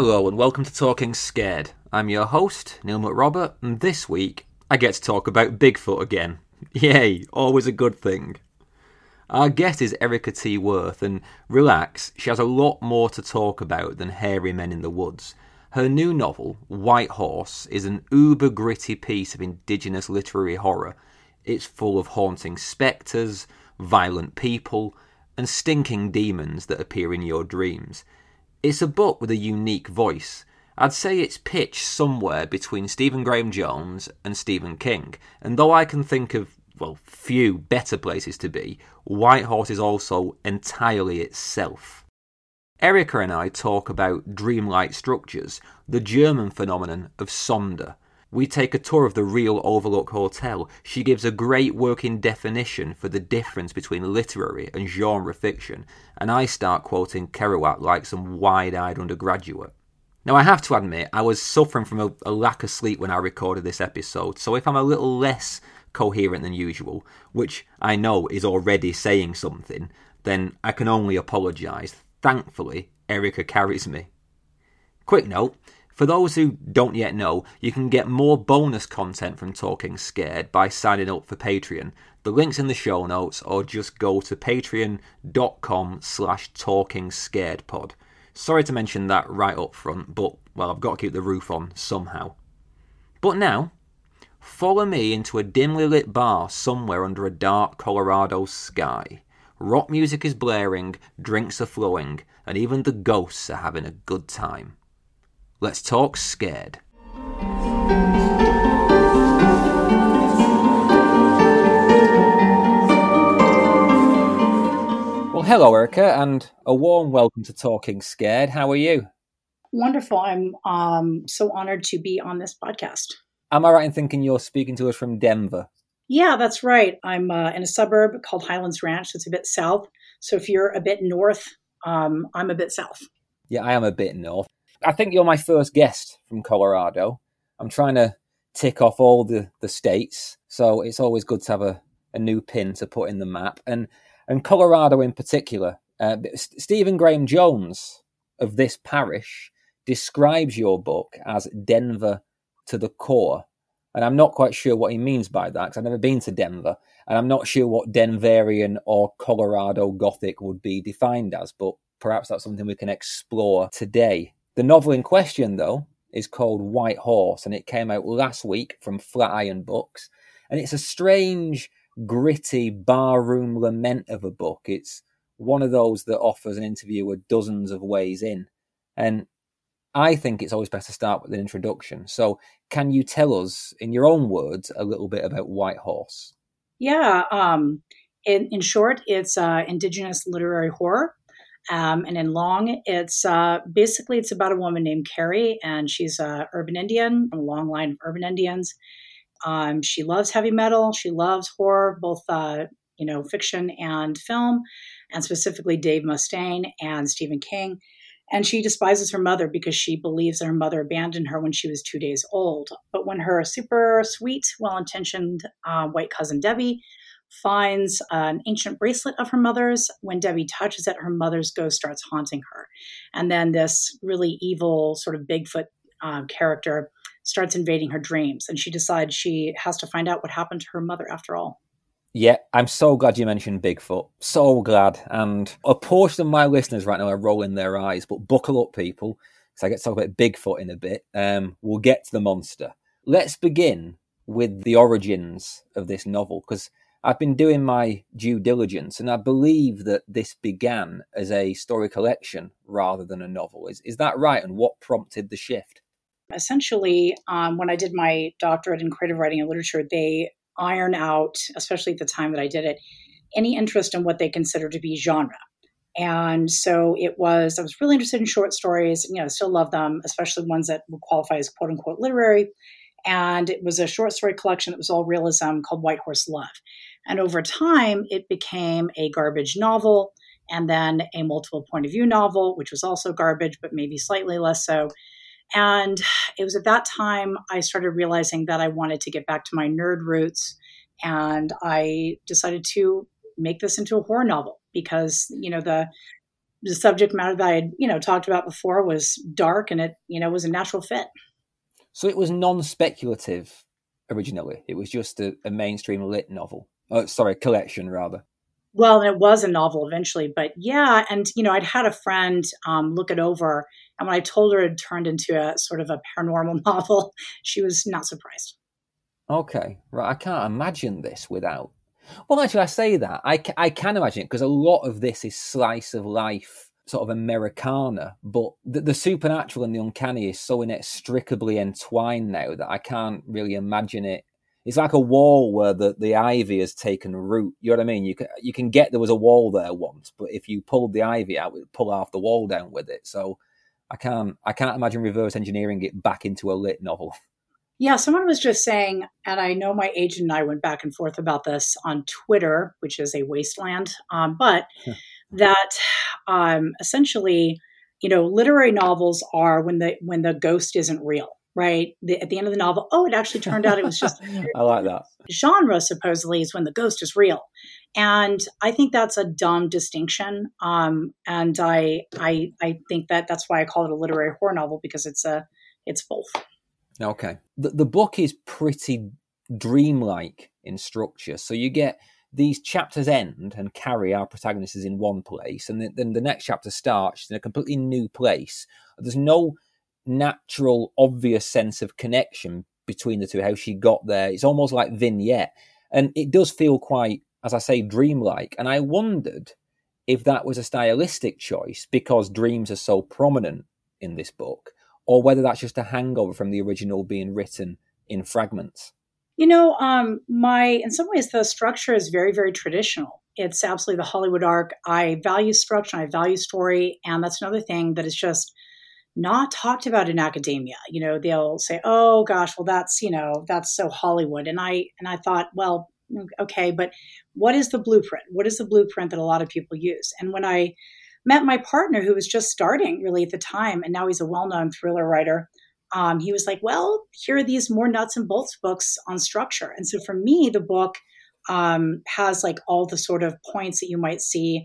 Hello and welcome to Talking Scared. I'm your host, Neil McRobert, and this week I get to talk about Bigfoot again. Yay, always a good thing. Our guest is Erika T. Wurth, and relax, she has a lot more to talk about than hairy men in the woods. Her new novel, White Horse, is an uber gritty piece of indigenous literary horror. It's full of haunting spectres, violent people, and stinking demons that appear in your dreams. It's a book with a unique voice. I'd say it's pitched somewhere between Stephen Graham Jones and Stephen King, and though I can think of well, few better places to be, White Horse is also entirely itself. Erika and I talk about dreamlike structures, the German phenomenon of Sonder. We take a tour of the real Overlook Hotel. She gives a great working definition for the difference between literary and genre fiction, and I start quoting Kerouac like some wide eyed undergraduate. Now, I have to admit, I was suffering from a, a, lack of sleep when I recorded this episode, so if I'm a little less coherent than usual, which I know is already saying something, then I can only apologise. Thankfully, Erica carries me. Quick note for those who don't yet know, you can get more bonus content from Talking Scared by signing up for Patreon. The link's in the show notes, or just go to patreon.com slash talking scared pod. Sorry to mention that right up front, but, well, I've got to keep the roof on somehow. But now, Follow me into a dimly lit bar somewhere under a dark Colorado sky. Rock music is blaring, drinks are flowing, and even the ghosts are having a good time. Let's talk scared. Well, hello, Erika, and a warm welcome to Talking Scared. How are you? Wonderful. I'm um, so honored to be on this podcast. Am I right in thinking you're speaking to us from Denver? Yeah, that's right. I'm uh, in a suburb called Highlands Ranch. It's a bit south. So if you're a bit north, um, I'm a bit south. Yeah, I am a bit north. I think you're my first guest from Colorado. I'm trying to tick off all the, the states. So it's always good to have a, a new pin to put in the map. And, and Colorado in particular, uh, Stephen Graham Jones of this parish describes your book as Denver to the core. And I'm not quite sure what he means by that because I've never been to Denver. And I'm not sure what Denverian or Colorado Gothic would be defined as, but perhaps that's something we can explore today. The novel in question, though, is called White Horse, and it came out last week from Flatiron Books. And it's a strange, gritty barroom lament of a book. It's one of those that offers an interviewer dozens of ways in. And I think it's always best to start with an introduction. So, can you tell us, in your own words, a little bit about White Horse? Yeah. Um, in, in short, it's uh, indigenous literary horror. Um, and in long, it's uh, basically it's about a woman named Carrie, and she's a urban Indian, a long line of urban Indians. Um, she loves heavy metal. She loves horror, both uh, you know fiction and film, and specifically Dave Mustaine and Stephen King. And she despises her mother because she believes that her mother abandoned her when she was two days old. But when her super sweet, well intentioned uh, white cousin Debbie finds an ancient bracelet of her mother's, when Debbie touches it, her mother's ghost starts haunting her. And then this really evil, sort of Bigfoot uh, character starts invading her dreams. And she decides she has to find out what happened to her mother after all. Yeah, I'm so glad you mentioned Bigfoot. So glad. And a portion of my listeners right now are rolling their eyes, but buckle up, people, because I get to talk about Bigfoot in a bit. Um, we'll get to the monster. Let's begin with the origins of this novel, because I've been doing my due diligence, and I believe that this began as a story collection rather than a novel. Is, is that right? And what prompted the shift? Essentially, um, when I did my doctorate in creative writing and literature, they iron out, especially at the time that I did it, any interest in what they consider to be genre. And so it was, I was really interested in short stories, you know, still love them, especially ones that would qualify as quote unquote literary. And it was a short story collection that was all realism called White Horse Love. And over time, it became a garbage novel and then a multiple point of view novel, which was also garbage, but maybe slightly less so. And it was at that time I started realizing that I wanted to get back to my nerd roots. And I decided to make this into a horror novel because, you know, the the subject matter that I had, you know, talked about before was dark and it, you know, was a natural fit. So it was non-speculative originally. It was just a, a mainstream lit novel. Oh, sorry, collection rather. Well, it was a novel eventually, but yeah, and you know, I'd had a friend um, look it over, and when I told her it turned into a sort of a paranormal novel, she was not surprised. Okay, right. I can't imagine this without. Well, actually, I say that I, I can imagine it because a lot of this is slice of life, sort of Americana, but the, the supernatural and the uncanny is so inextricably entwined now that I can't really imagine it it's like a wall where the, the ivy has taken root. You know what I mean? You can you can get there was a wall there once, but if you pulled the ivy out, it would pull half the wall down with it. So I can't I can't imagine reverse engineering it back into a lit novel. Yeah, someone was just saying, and I know my agent and I went back and forth about this on Twitter, which is a wasteland, um, but that um, essentially, you know, literary novels are when the when the ghost isn't real right? The, at the end of the novel, oh, it actually turned out it was just. I like that. Genre supposedly is when the ghost is real, and I think that's a dumb distinction. Um, and I, I, I think that that's why I call it a literary horror novel because it's a, it's both. Okay, the the book is pretty dreamlike in structure, so you get these chapters end and Carrie our protagonist, is in one place, and then, then the next chapter starts in a completely new place. There's no natural, obvious sense of connection between the two, how she got there. It's almost like vignette. And it does feel quite, as I say, dreamlike. And I wondered if that was a stylistic choice because dreams are so prominent in this book, or whether that's just a hangover from the original being written in fragments. You know, um, my in some ways the structure is very, very traditional. It's absolutely the Hollywood arc. I value structure, I value story, and that's another thing that is just not talked about in academia. You know, they'll say, "Oh gosh, well that's, you know, that's so Hollywood." And I and I thought, well, okay, but what is the blueprint? What is the blueprint that a lot of people use? And when I met my partner who was just starting really at the time and now he's a well-known thriller writer, um, he was like, "Well, here are these more nuts and bolts books on structure." And so for me, the book um, has like all the sort of points that you might see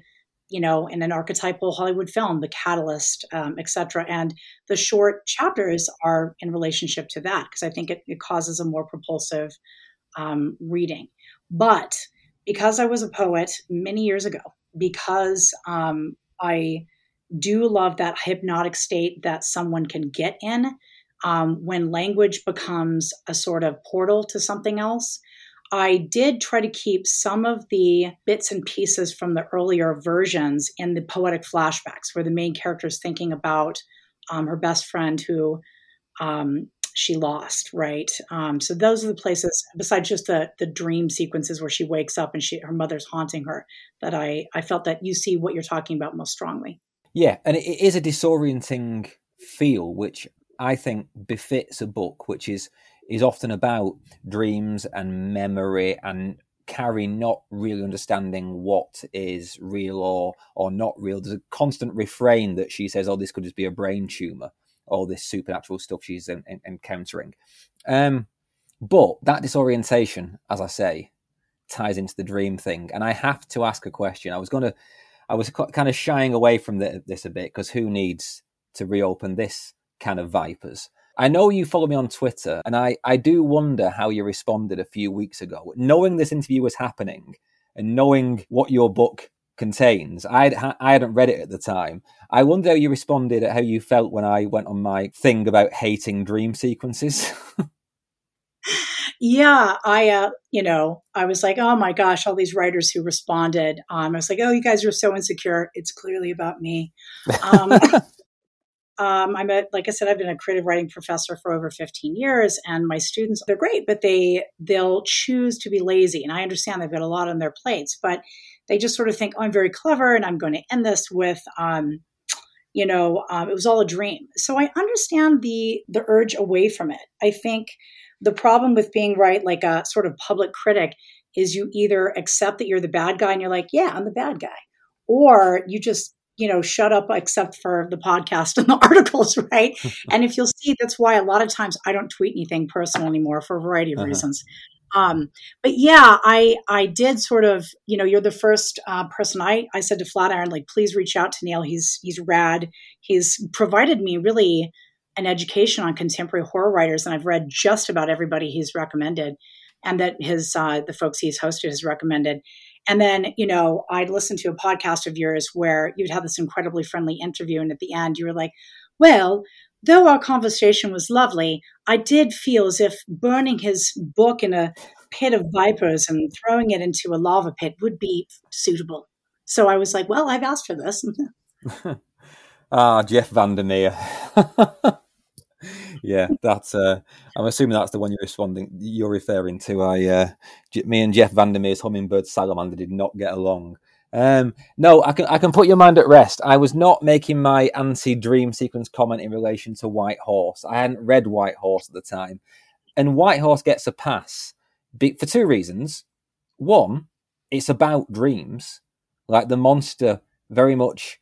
you know, in an archetypal Hollywood film, The Catalyst, um, etc. And the short chapters are in relationship to that because I think it, it, causes a more propulsive um, reading. But because I was a poet many years ago, because um, I do love that hypnotic state that someone can get in um, when language becomes a sort of portal to something else. I did try to keep some of the bits and pieces from the earlier versions in the poetic flashbacks, where the main character is thinking about um, her best friend who um, she lost. Right. Um, so those are the places, besides just the the dream sequences where she wakes up and she her mother's haunting her, that I I felt that you see what you're talking about most strongly. Yeah, and it is a disorienting feel, which I think befits a book, which is is often about dreams and memory and Carrie not really understanding what is real or or not real. There's a constant refrain that she says, "Oh, this could just be a brain tumor," all this supernatural stuff she's en- en- encountering. Um, but that disorientation, as I say, ties into the dream thing, and I have to ask a question. I was going to, I was kind of shying away from the, this a bit because who needs to reopen this kind of vipers? I know you follow me on Twitter, and I, I do wonder how you responded a few weeks ago. Knowing this interview was happening and knowing what your book contains, I'd, I hadn't read it at the time. I wonder how you responded at how you felt when I went on my thing about hating dream sequences. yeah, I, uh, you know, I was like, oh my gosh, all these writers who responded. Um, I was like, oh, you guys are so insecure. It's clearly about me. Um, um, I'm a, like I said, I've been a creative writing professor for over 15 years, and my students, they're great, but they they'll choose to be lazy, and I understand they've got a lot on their plates, but they just sort of think, oh, I'm very clever, and I'm going to end this with, um, you know, um, it was all a dream. So I understand the the urge away from it. I think the problem with being right, like a sort of public critic, is you either accept that you're the bad guy and you're like, yeah, I'm the bad guy, or you just you know, shut up except for the podcast and the articles, right? and if you'll see, that's why a lot of times I don't tweet anything personal anymore for a variety of uh-huh. reasons. Um, but yeah, I I did sort of, you know, you're the first uh, person I I said to Flatiron, like, please reach out to Neil. He's he's rad. He's provided me really an education on contemporary horror writers, and I've read just about everybody he's recommended, and that his uh, the folks he's hosted has recommended. And then, you know, I'd listen to a podcast of yours where you'd have this incredibly friendly interview, and at the end, you were like, "Well, though our conversation was lovely, I did feel as if burning his book in a pit of vipers and throwing it into a lava pit would be suitable. So I was like, well, I've asked for this. ah, Jeff Vandermeer. yeah, that's. Uh, I'm assuming that's the one you're responding. You're referring to. I, uh, me and Jeff Vandermeer's hummingbird salamander did not get along. Um, no, I can I can put your mind at rest. I was not making my anti-dream sequence comment in relation to White Horse. I hadn't read White Horse at the time, and White Horse gets a pass for two reasons. One, it's about dreams. Like the monster very much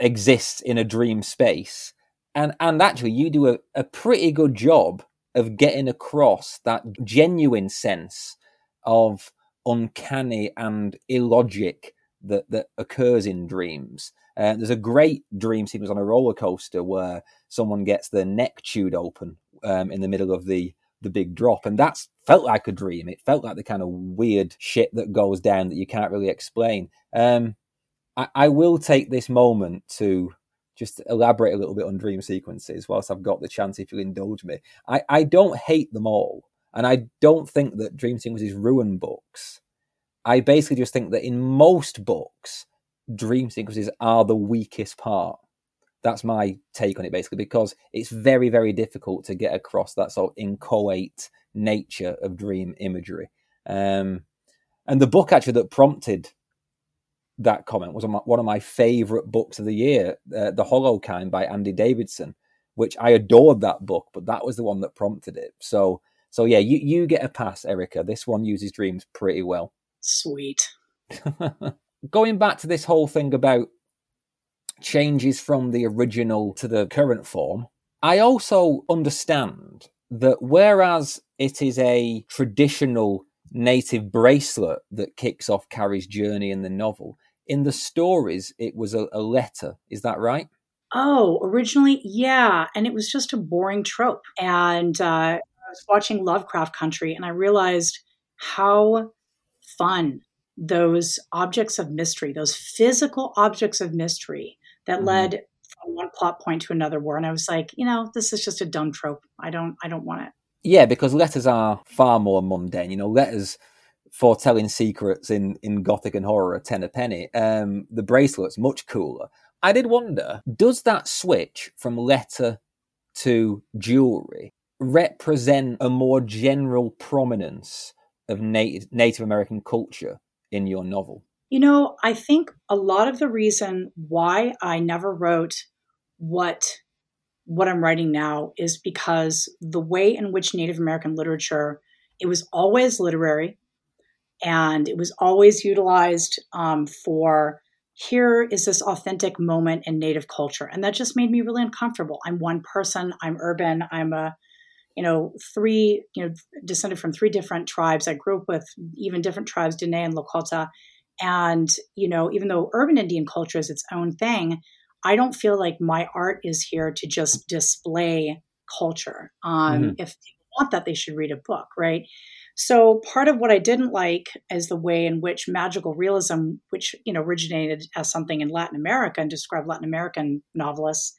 exists in a dream space, and and actually you do a, a pretty good job of getting across that genuine sense of uncanny and illogic that that occurs in dreams. Uh, there's a great dream sequence on a roller coaster where someone gets their neck chewed open um, in the middle of the the big drop, and that's felt like a dream. It felt like the kind of weird shit that goes down that you can't really explain. Um, I, I will take this moment to just elaborate a little bit on dream sequences whilst I've got the chance, if you'll indulge me. I, I don't hate them all, and I don't think that dream sequences ruin books. I basically just think that in most books, dream sequences are the weakest part. That's my take on it, basically, because it's very, very difficult to get across that sort of inchoate nature of dream imagery. Um, and the book actually that prompted that comment was one of my favorite books of the year, uh, The Hollow Kind by Andy Davidson, which I adored that book, but that was the one that prompted it. So, so yeah, you, you get a pass, Erika. This one uses dreams pretty well. Sweet. Going back to this whole thing about changes from the original to the current form, I also understand that whereas it is a traditional native bracelet that kicks off Carrie's journey in the novel, in the stories it was a, a letter. Is that right? Oh, originally, yeah. And it was just a boring trope. And uh, I was watching Lovecraft Country and I realized how fun those objects of mystery, those physical objects of mystery that mm-hmm. led from one plot point to another were. And I was like, you know, this is just a dumb trope. I don't I don't want it. Yeah, because letters are far more mundane. You know, letters foretelling secrets in, in gothic and horror are ten a penny. Um, the bracelet's much cooler. I did wonder, does that switch from letter to jewelry represent a more general prominence of Native, Native American culture in your novel? You know, I think a lot of the reason why I never wrote what what I'm writing now is because the way in which Native American literature it was always literary, and it was always utilized um, for here is this authentic moment in Native culture, and that just made me really uncomfortable. I'm one person. I'm urban. I'm a you know, three, you know, descended from three different tribes. I grew up with even different tribes, Dene and Lakota. And, you know, even though urban Indian culture is its own thing, I don't feel like my art is here to just display culture. Um, mm-hmm. If they want that, they should read a book, right? So part of what I didn't like is the way in which magical realism, which you know originated as something in Latin America and described Latin American novelists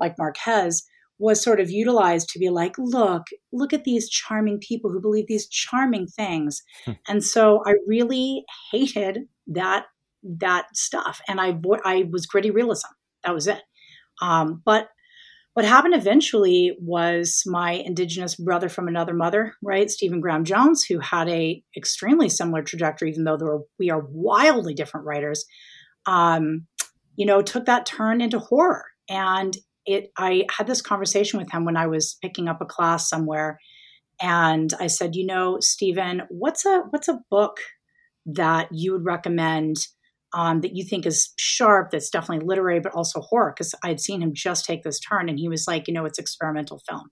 like Marquez, was sort of utilized to be like, look, look at these charming people who believe these charming things. Hmm. and so I really hated that that stuff. And I I was gritty realism. That was it. Um, but what happened eventually was my indigenous brother from another mother, right, Stephen Graham Jones, who had a extremely similar trajectory, even though were, we are wildly different writers. Um, you know, took that turn into horror, and it I had this conversation with him when I was picking up a class somewhere and I said, "You know, Stephen, what's a what's a book that you would recommend um, that you think is sharp, that's definitely literary, but also horror?" Because I had seen him just take this turn, and he was like, "You know, it's experimental film."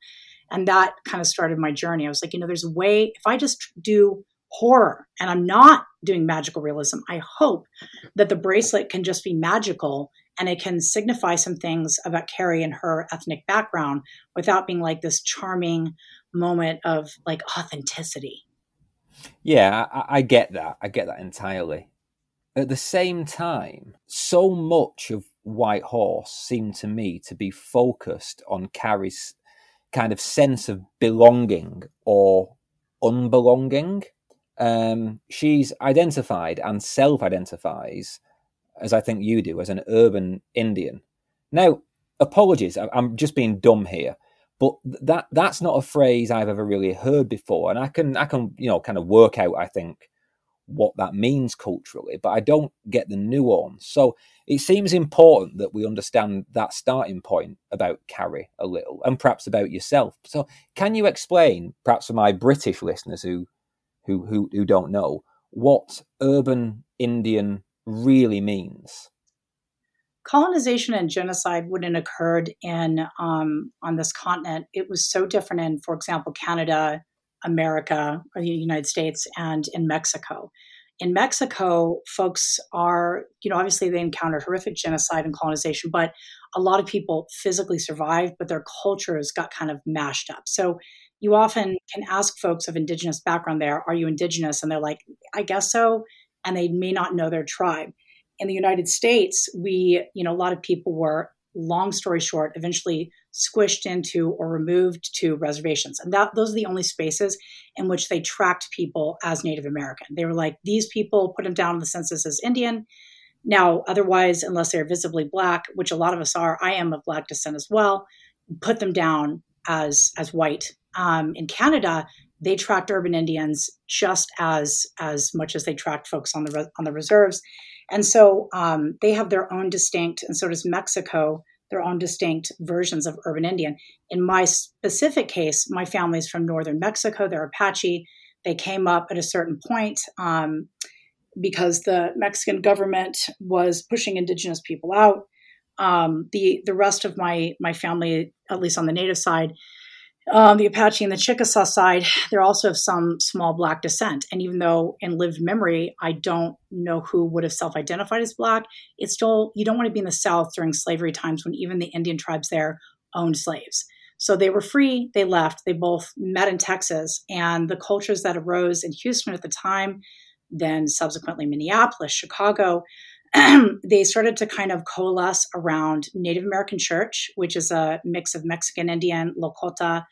And that kind of started my journey. I was like, you know, there's a way, if I just do horror and I'm not doing magical realism, I hope that the bracelet can just be magical and it can signify some things about Carrie and her ethnic background without being like this charming moment of like authenticity. Yeah, I, I get that. I get that entirely. At the same time, so much of White Horse seemed to me to be focused on Carrie's kind of sense of belonging or unbelonging. Um, she's identified and self identifies, as I think you do, as an urban Indian. Now, apologies, I'm just being dumb here, but that that's not a phrase I've ever really heard before, and I can I can you know kind of work out I think what that means culturally, but I don't get the nuance. So it seems important that we understand that starting point about Carrie a little, and perhaps about yourself. So can you explain, perhaps for my British listeners who who who, who don't know, what urban Indian really means? colonization and genocide wouldn't occurred in um, on this continent. It was so different in, for example, Canada, America, or the United States, and in Mexico. In Mexico, folks are, you know, obviously they encountered horrific genocide and colonization, but a lot of people physically survived, but their cultures got kind of mashed up. So you often can ask folks of indigenous background there, are you indigenous? And they're like, I guess so. And they may not know their tribe in the United States, we, you know, a lot of people were, long story short, eventually squished into or removed to reservations. And that those are the only spaces in which they tracked people as Native American. They were like, these people put them down in the census as Indian. Now, otherwise, unless they're visibly black, which a lot of us are, I am of black descent as well, put them down as as white. Um, in Canada, they tracked urban Indians just as as much as they tracked folks on the on the reserves. And so um, they have their own distinct, and so does Mexico, their own distinct versions of urban Indian. In my specific case, my family is from northern Mexico. They're Apache. They came up at a certain point um, because the Mexican government was pushing indigenous people out. Um, the the rest of my my family, at least on the native side, um, the Apache and the Chickasaw side, there also have some small Black descent. And even though in lived memory, I don't know who would have self identified as Black, it's still, you don't want to be in the South during slavery times when even the Indian tribes there owned slaves. So they were free, they left, they both met in Texas. And the cultures that arose in Houston at the time, then subsequently Minneapolis, Chicago, they started to kind of coalesce around Native American church, which is a mix of Mexican Indian, Lakota,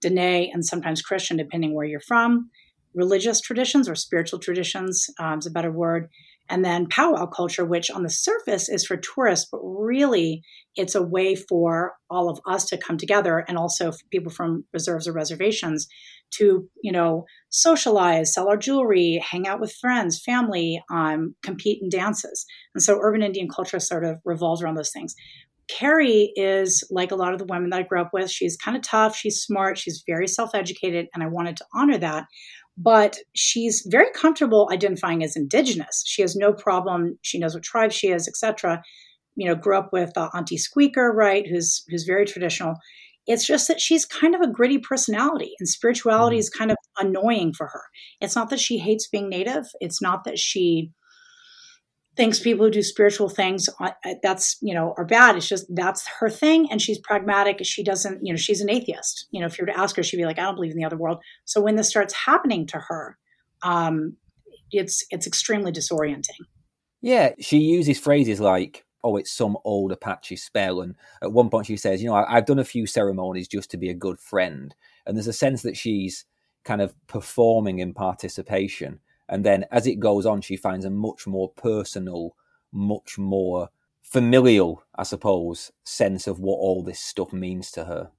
Dene, and sometimes Christian, depending where you're from. Religious traditions or spiritual traditions um, is a better word. And then powwow culture, which on the surface is for tourists, but really it's a way for all of us to come together and also people from reserves or reservations to, you know, socialize, sell our jewelry, hang out with friends, family, um, compete in dances. And so urban Indian culture sort of revolves around those things. Carrie is like a lot of the women that I grew up with. She's kind of tough, she's smart, she's very self educated, and I wanted to honor that. But she's very comfortable identifying as indigenous. She has no problem. She knows what tribe she is, etc. You know, grew up with uh, Auntie Squeaker, right? Who's who's very traditional. It's just that she's kind of a gritty personality, and spirituality mm-hmm. is kind of annoying for her. It's not that she hates being native. It's not that she thinks people who do spiritual things that's you know are bad. It's just that's her thing and she's pragmatic. She doesn't you know she's an atheist. You know if you were to ask her she'd be like i don't believe in the other world. So when this starts happening to her um it's it's extremely disorienting. Yeah she uses phrases like oh it's some old apache spell and at one point she says you know I, i've done a few ceremonies just to be a good friend and there's a sense that she's kind of performing in participation and then as it goes on, she finds a much more personal, much more familial, I suppose, sense of what all this stuff means to her.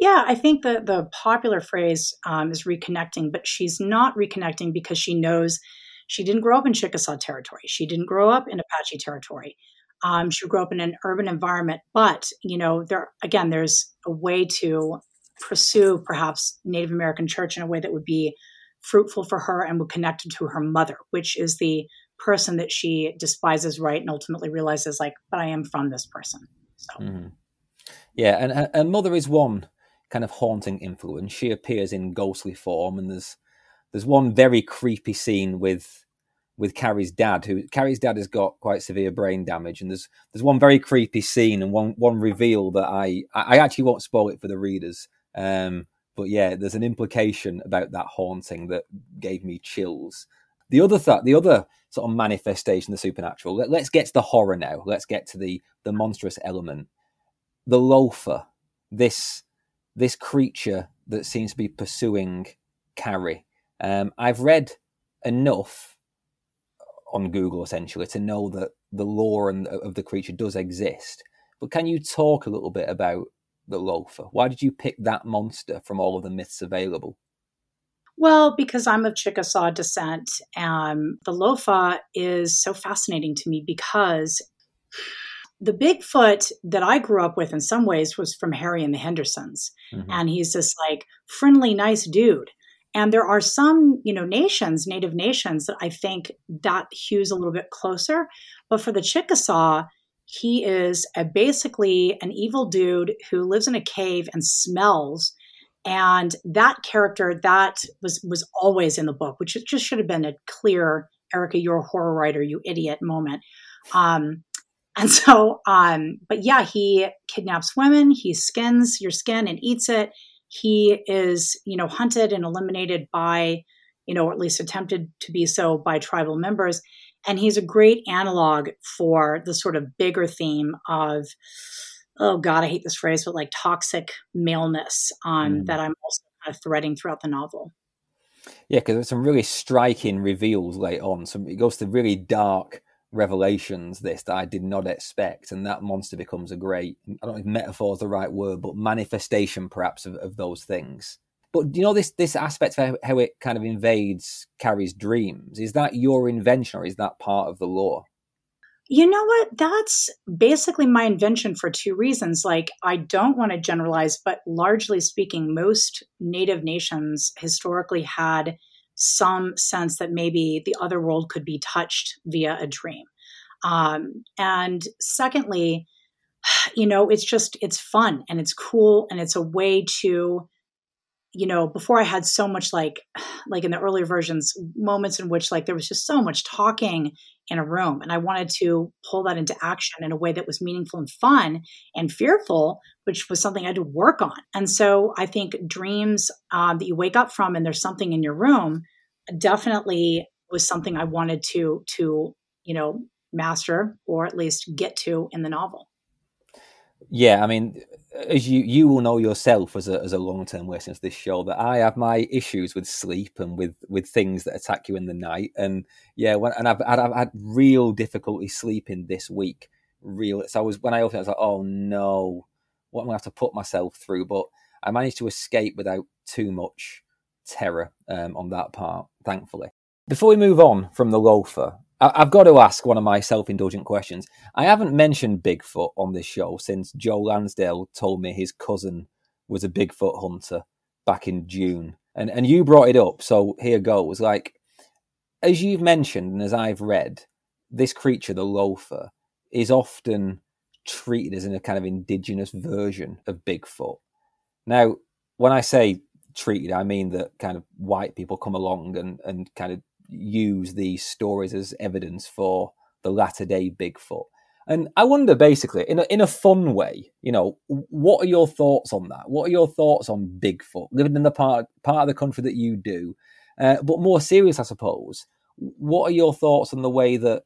Yeah, I think the the popular phrase um, is reconnecting, but she's not reconnecting because she knows she didn't grow up in Chickasaw territory. She didn't grow up in Apache territory. Um, she grew up in an urban environment, but you know, there again, there's a way to pursue perhaps Native American church in a way that would be fruitful for her and would connect to her mother, which is the person that she despises, right? And ultimately realizes, like, but I am from this person. So. Mm-hmm. Yeah, and her mother is one kind of haunting influence. She appears in ghostly form, and there's there's one very creepy scene with with Carrie's dad, who Carrie's dad has got quite severe brain damage, and there's there's one very creepy scene and one one reveal that I I actually won't spoil it for the readers. Um, but yeah, there's an implication about that haunting that gave me chills. The other th- the other sort of manifestation of the supernatural. Let, us get to the horror now. Let's get to the the monstrous element. The Lofa, this this creature that seems to be pursuing Carrie. Um, I've read enough on Google essentially to know that the lore and, of the creature does exist. But can you talk a little bit about the Lofa? Why did you pick that monster from all of the myths available? Well, because I'm of Chickasaw descent, and the Lofa is so fascinating to me because the Bigfoot that I grew up with in some ways was from Harry and the Hendersons. Mm-hmm. And he's this like friendly, nice dude. And there are some, you know, nations, native nations that I think that hews a little bit closer. But for the Chickasaw, he is a, basically an evil dude who lives in a cave and smells. And that character that was was always in the book, which just should have been a clear Erika, you're a horror writer, you idiot moment. Um, and so, um, but yeah, he kidnaps women, he skins your skin and eats it. He is, you know, hunted and eliminated by, you know, or at least attempted to be so by tribal members. And he's a great analog for the sort of bigger theme of, oh God, I hate this phrase, but like toxic maleness um, mm. that I'm also kind of threading throughout the novel. Yeah, because there's some really striking reveals late on. Some it goes to really dark revelations this that I did not expect, and that monster becomes a great I don't know if metaphor is the right word, but manifestation perhaps of, of those things. But you know this this aspect of how it kind of invades Carrie's dreams is that your invention or is that part of the lore? You know what? That's basically my invention for two reasons. Like, I don't want to generalize, but largely speaking, most native nations historically had some sense that maybe the other world could be touched via a dream. Um, and secondly, you know, it's just, it's fun and it's cool and it's a way to, you know, before I had so much like, like in the earlier versions, moments in which like there was just so much talking in a room. And I wanted to pull that into action in a way that was meaningful and fun and fearful, which was something I had to work on. And so I think dreams um, that you wake up from and there's something in your room definitely was something I wanted to, to, you know, master or at least get to in the novel. Yeah, I mean, as you you will know yourself as a as a long term listener to this show that I have my issues with sleep and with with things that attack you in the night. And yeah, when and I've I've, I've had real difficulty sleeping this week. Real. So I was when I opened, it, I was like, oh no, what am I going to have to put myself through? But I managed to escape without too much terror um, on that part, thankfully. Before we move on from the Lofa, I've got to ask one of my self indulgent questions. I haven't mentioned Bigfoot on this show since Joe Lansdale told me his cousin was a Bigfoot hunter back in June. And, and you brought it up, so here goes. Like, as you've mentioned, and as I've read, this creature, the Lofa, is often treated as in a kind of indigenous version of Bigfoot. Now, when I say treated, I mean that kind of white people come along and, and kind of use these stories as evidence for the latter day Bigfoot. And I wonder, basically, in a, in a fun way, you know, what are your thoughts on that? What are your thoughts on Bigfoot, living in the part part of the country that you do? Uh, but more serious, I suppose, what are your thoughts on the way that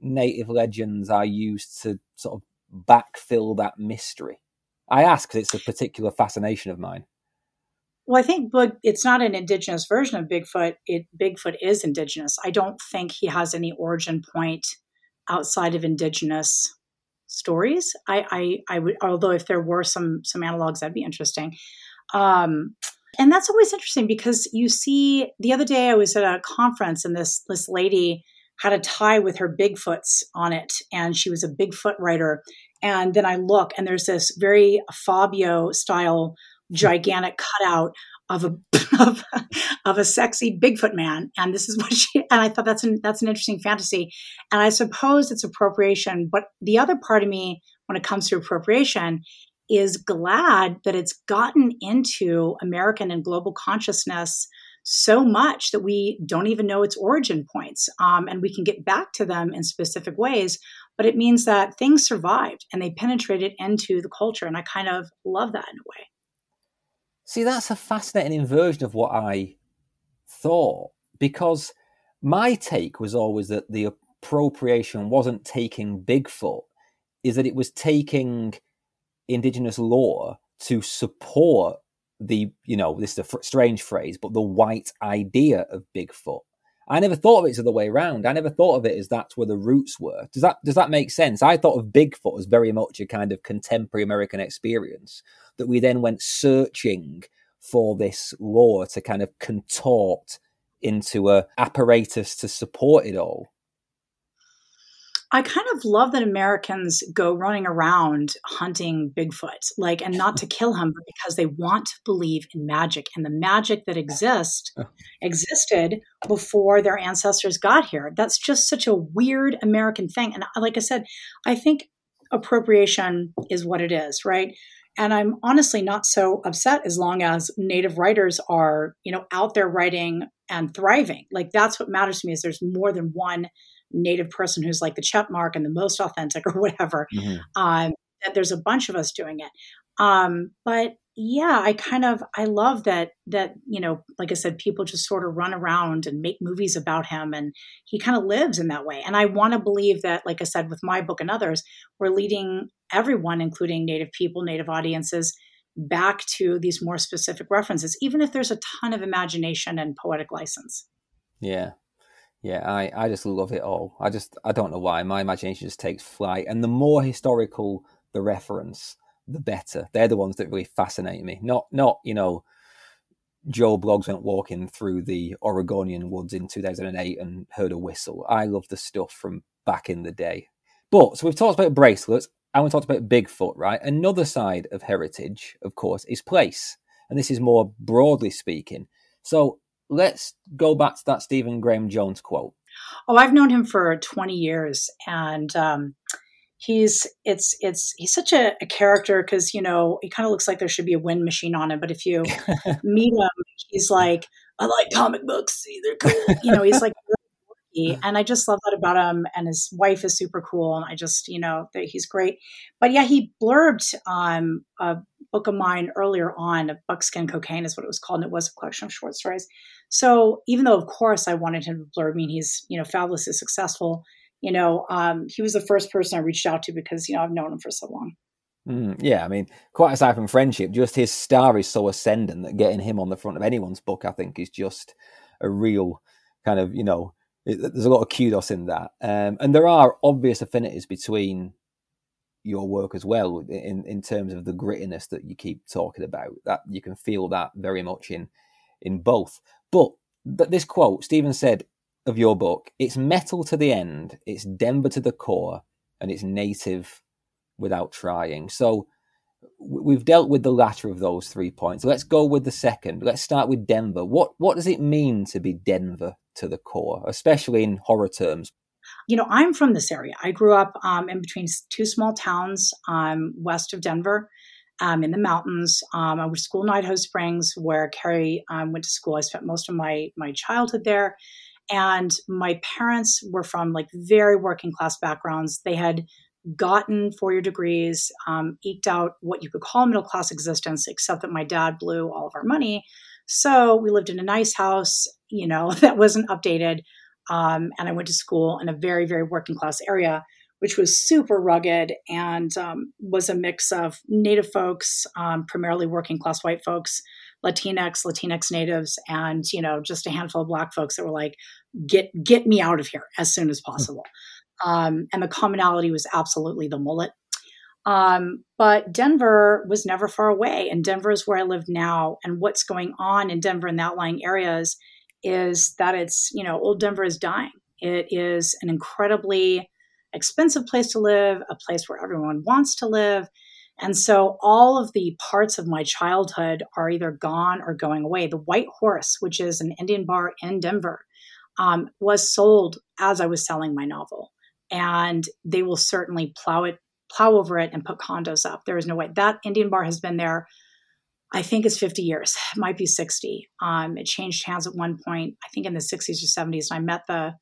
native legends are used to sort of backfill that mystery? I ask because it's a particular fascination of mine. Well, I think it's not an indigenous version of Bigfoot. It Bigfoot is indigenous. I don't think he has any origin point outside of indigenous stories. I, I, I would, although if there were some some analogs, that'd be interesting. Um, and that's always interesting because you see. The other day, I was at a conference, and this this lady had a tie with her Bigfoots on it, and she was a Bigfoot writer. And then I look, and there's this very Fabio style gigantic cutout of a of, of, a sexy Bigfoot man, and this is what she. And I thought that's an that's an interesting fantasy, and I suppose it's appropriation. But the other part of me, when it comes to appropriation, is glad that it's gotten into American and global consciousness so much that we don't even know its origin points. Um, and we can get back to them in specific ways. But it means that things survived and they penetrated into the culture. And I kind of love that in a way. See, that's a fascinating inversion of what I thought because my take was always that the appropriation wasn't taking Bigfoot, is that it was taking indigenous lore to support the, you know, this is a strange phrase, but the white idea of Bigfoot. I never thought of it as the way around. I never thought of it as that's where the roots were. Does that does that make sense? I thought of Bigfoot as very much a kind of contemporary American experience that we then went searching for this lore to kind of contort into a apparatus to support it all. I kind of love that Americans go running around hunting Bigfoot, like, and not to kill him, but because they want to believe in magic and the magic that exists oh. existed before their ancestors got here. That's just such a weird American thing. And uh, like I said, I think appropriation is what it is, right? And I'm honestly not so upset as long as native writers are, you know, out there writing and thriving. Like that's what matters to me is there's more than one native person who's like the check mark and the most authentic or whatever. Mm-hmm. Um, that there's a bunch of us doing it. Um, but yeah, I kind of I love that that you know, like I said, people just sort of run around and make movies about him, and he kind of lives in that way. And I want to believe that, like I said, with my book and others, we're leading everyone, including Native people, Native audiences, back to these more specific references, even if there's a ton of imagination and poetic license. Yeah, yeah, I, I just love it all. I just I don't know why my imagination just takes flight, and the more historical the reference, the better. They're the ones that really fascinate me. Not not you know, Joe Bloggs went walking through the Oregonian woods in 2008 and heard a whistle. I love the stuff from back in the day. But so we've talked about bracelets, and we talked about Bigfoot, right? Another side of heritage, of course, is place, and this is more broadly speaking. So let's go back to that Stephen Graham Jones quote. Oh, I've known him for 20 years, and um, he's it's it's he's such a, a character because you know he kind of looks like there should be a wind machine on him, but if you meet him, he's like, I like comic books, they're cool. You know, he's like. and I just love that about him. And his wife is super cool, and I just, you know, he's great. But yeah, he blurbed um, a book of mine earlier on, Buckskin Cocaine is what it was called, and it was a collection of short stories. So even though, of course, I wanted him to blur, I mean, he's you know fabulously successful. You know, um, he was the first person I reached out to because you know I've known him for so long. Mm, yeah, I mean, quite aside from friendship, just his star is so ascendant that getting him on the front of anyone's book, I think, is just a real kind of you know. It, there's a lot of kudos in that, um, and there are obvious affinities between your work as well in in terms of the grittiness that you keep talking about. That you can feel that very much in in both. But this quote, Stephen said of your book, it's metal to the end, it's Denver to the core, and it's native without trying. So we've dealt with the latter of those three points. Let's go with the second. Let's start with Denver. What what does it mean to be Denver to the core, especially in horror terms? You know, I'm from this area. I grew up um, in between two small towns um, west of Denver um, in the mountains. Um, I went to school in Idaho Springs, where Carrie um, went to school. I spent most of my my childhood there, and my parents were from like very working class backgrounds. They had gotten four year degrees, um, eked out what you could call middle class existence, except that my dad blew all of our money. So we lived in a nice house, you know, that wasn't updated. Um, and I went to school in a very, very working class area which was super rugged and um, was a mix of Native folks, um, primarily working class white folks, Latinx, Latinx natives, and you know just a handful of Black folks that were like, "Get get me out of here as soon as hmm. possible." Um, and the commonality was absolutely the mullet. Um, but Denver was never far away, and Denver is where I live now. And what's going on in Denver and the outlying areas is that it's you know old Denver is dying. It is an incredibly expensive place to live, a place where everyone wants to live. And so all of the parts of my childhood are either gone or going away. The White Horse, which is an Indian bar in Denver, um, was sold as I was selling my novel. And they will certainly plow it plow over it and put condos up. There is no way. That Indian bar has been there, I think it's 50 years. It might be 60. Um, it changed hands at one point, I think in the 60s or 70s. And I met the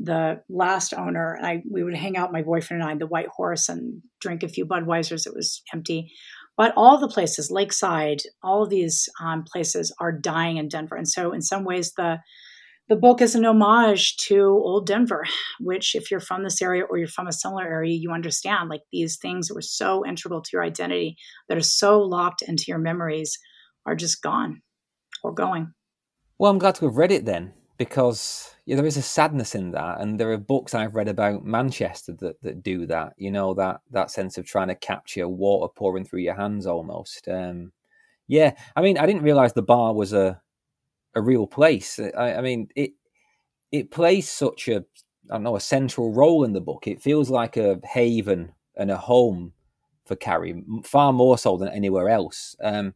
the last owner and I we would hang out, my boyfriend and I, the White Horse and drink a few Budweisers. It was empty. But all the places, Lakeside, all of these um, places are dying in Denver. And so in some ways the the book is an homage to old Denver, which, if you're from this area or you're from a similar area, you understand like these things that were so integral to your identity, that are so locked into your memories, are just gone or going. Well, I'm glad to have read it then, because yeah, there is a sadness in that, and there are books I've read about Manchester that, that do that. You know that that sense of trying to capture water pouring through your hands, almost. Um, yeah, I mean, I didn't realize the bar was a a real place. I, I mean, it it plays such a I don't know a central role in the book. It feels like a haven and a home for Carrie, far more so than anywhere else. Um,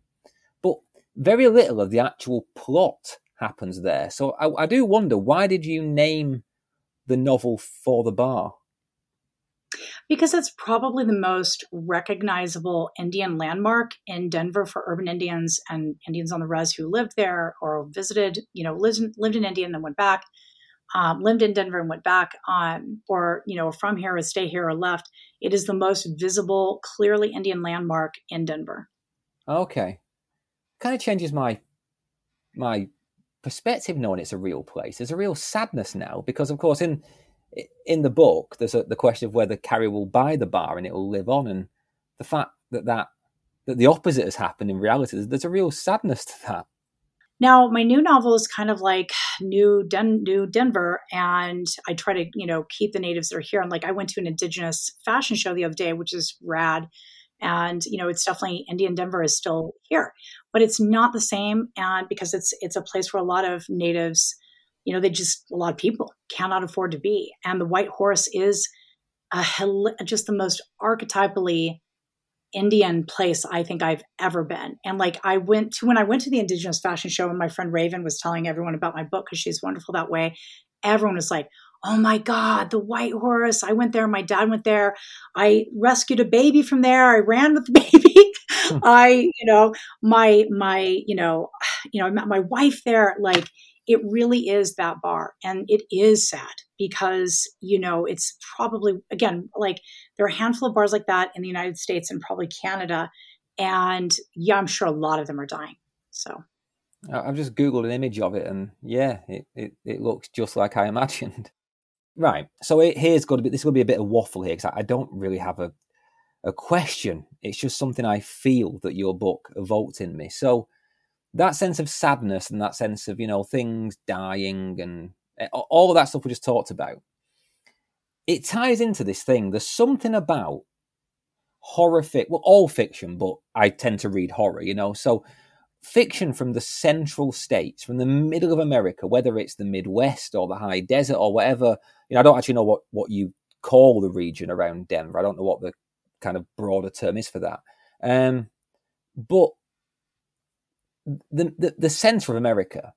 but very little of the actual plot happens there. So I, I do wonder why did you name the novel for the bar? Because it's probably the most recognizable Indian landmark in Denver for urban Indians and Indians on the res who lived there or visited, you know, lived in, lived in India and then went back, um, lived in Denver and went back, um, or, you know, from here or stay here or left. It is the most visible, clearly Indian landmark in Denver. Okay. Kind of changes my my perspective knowing it's a real place. There's a real sadness now because, of course, in in the book, there's a, the question of whether Carrie will buy the bar and it will live on, and the fact that that that the opposite has happened in reality. There's, a real sadness to that. Now, my new novel is kind of like new, Den- new Denver, and I try to you know keep the natives that are here. And like I went to an indigenous fashion show the other day, which is rad, and you know it's definitely Indian Denver is still here, but it's not the same, and because it's it's a place where a lot of natives you know, they just, a lot of people cannot afford to be. And the White Horse is a, just the most archetypally Indian place I think I've ever been. And like I went to, when I went to the Indigenous Fashion Show and my friend Raven was telling everyone about my book because she's wonderful that way, everyone was like, oh my God, the White Horse. I went there. My dad went there. I rescued a baby from there. I ran with the baby. Hmm. I, you know, my, my, you know, you know, I met my wife there. Like it really is that bar. And it is sad because, you know, it's probably, again, like there are a handful of bars like that in the United States and probably Canada. And yeah, I'm sure a lot of them are dying. So I've just Googled an image of it and yeah, it, it, it looks just like I imagined. Right. So it, here's going to be, this will be a bit of waffle here because I, I don't really have a, a question. It's just something I feel that your book evoked in me. So that sense of sadness and that sense of you know things dying and eh, all that stuff we just talked about it ties into this thing. There's something about horrific well all fiction but i tend to read horror you know? So fiction from the central states from the middle of america whether it's the midwest or the high desert or whatever you know i don't actually know what what you call the region around denver. I don't know what the kind of broader term is for that. Um, but the, the, the center of America,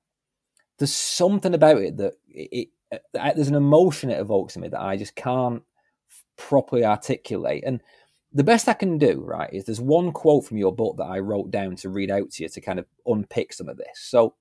there's something about it that it, it, uh, there's an emotion it evokes in me that I just can't properly articulate. And the best I can do, right, is there's one quote from your book that I wrote down to read out to you to kind of unpick some of this. So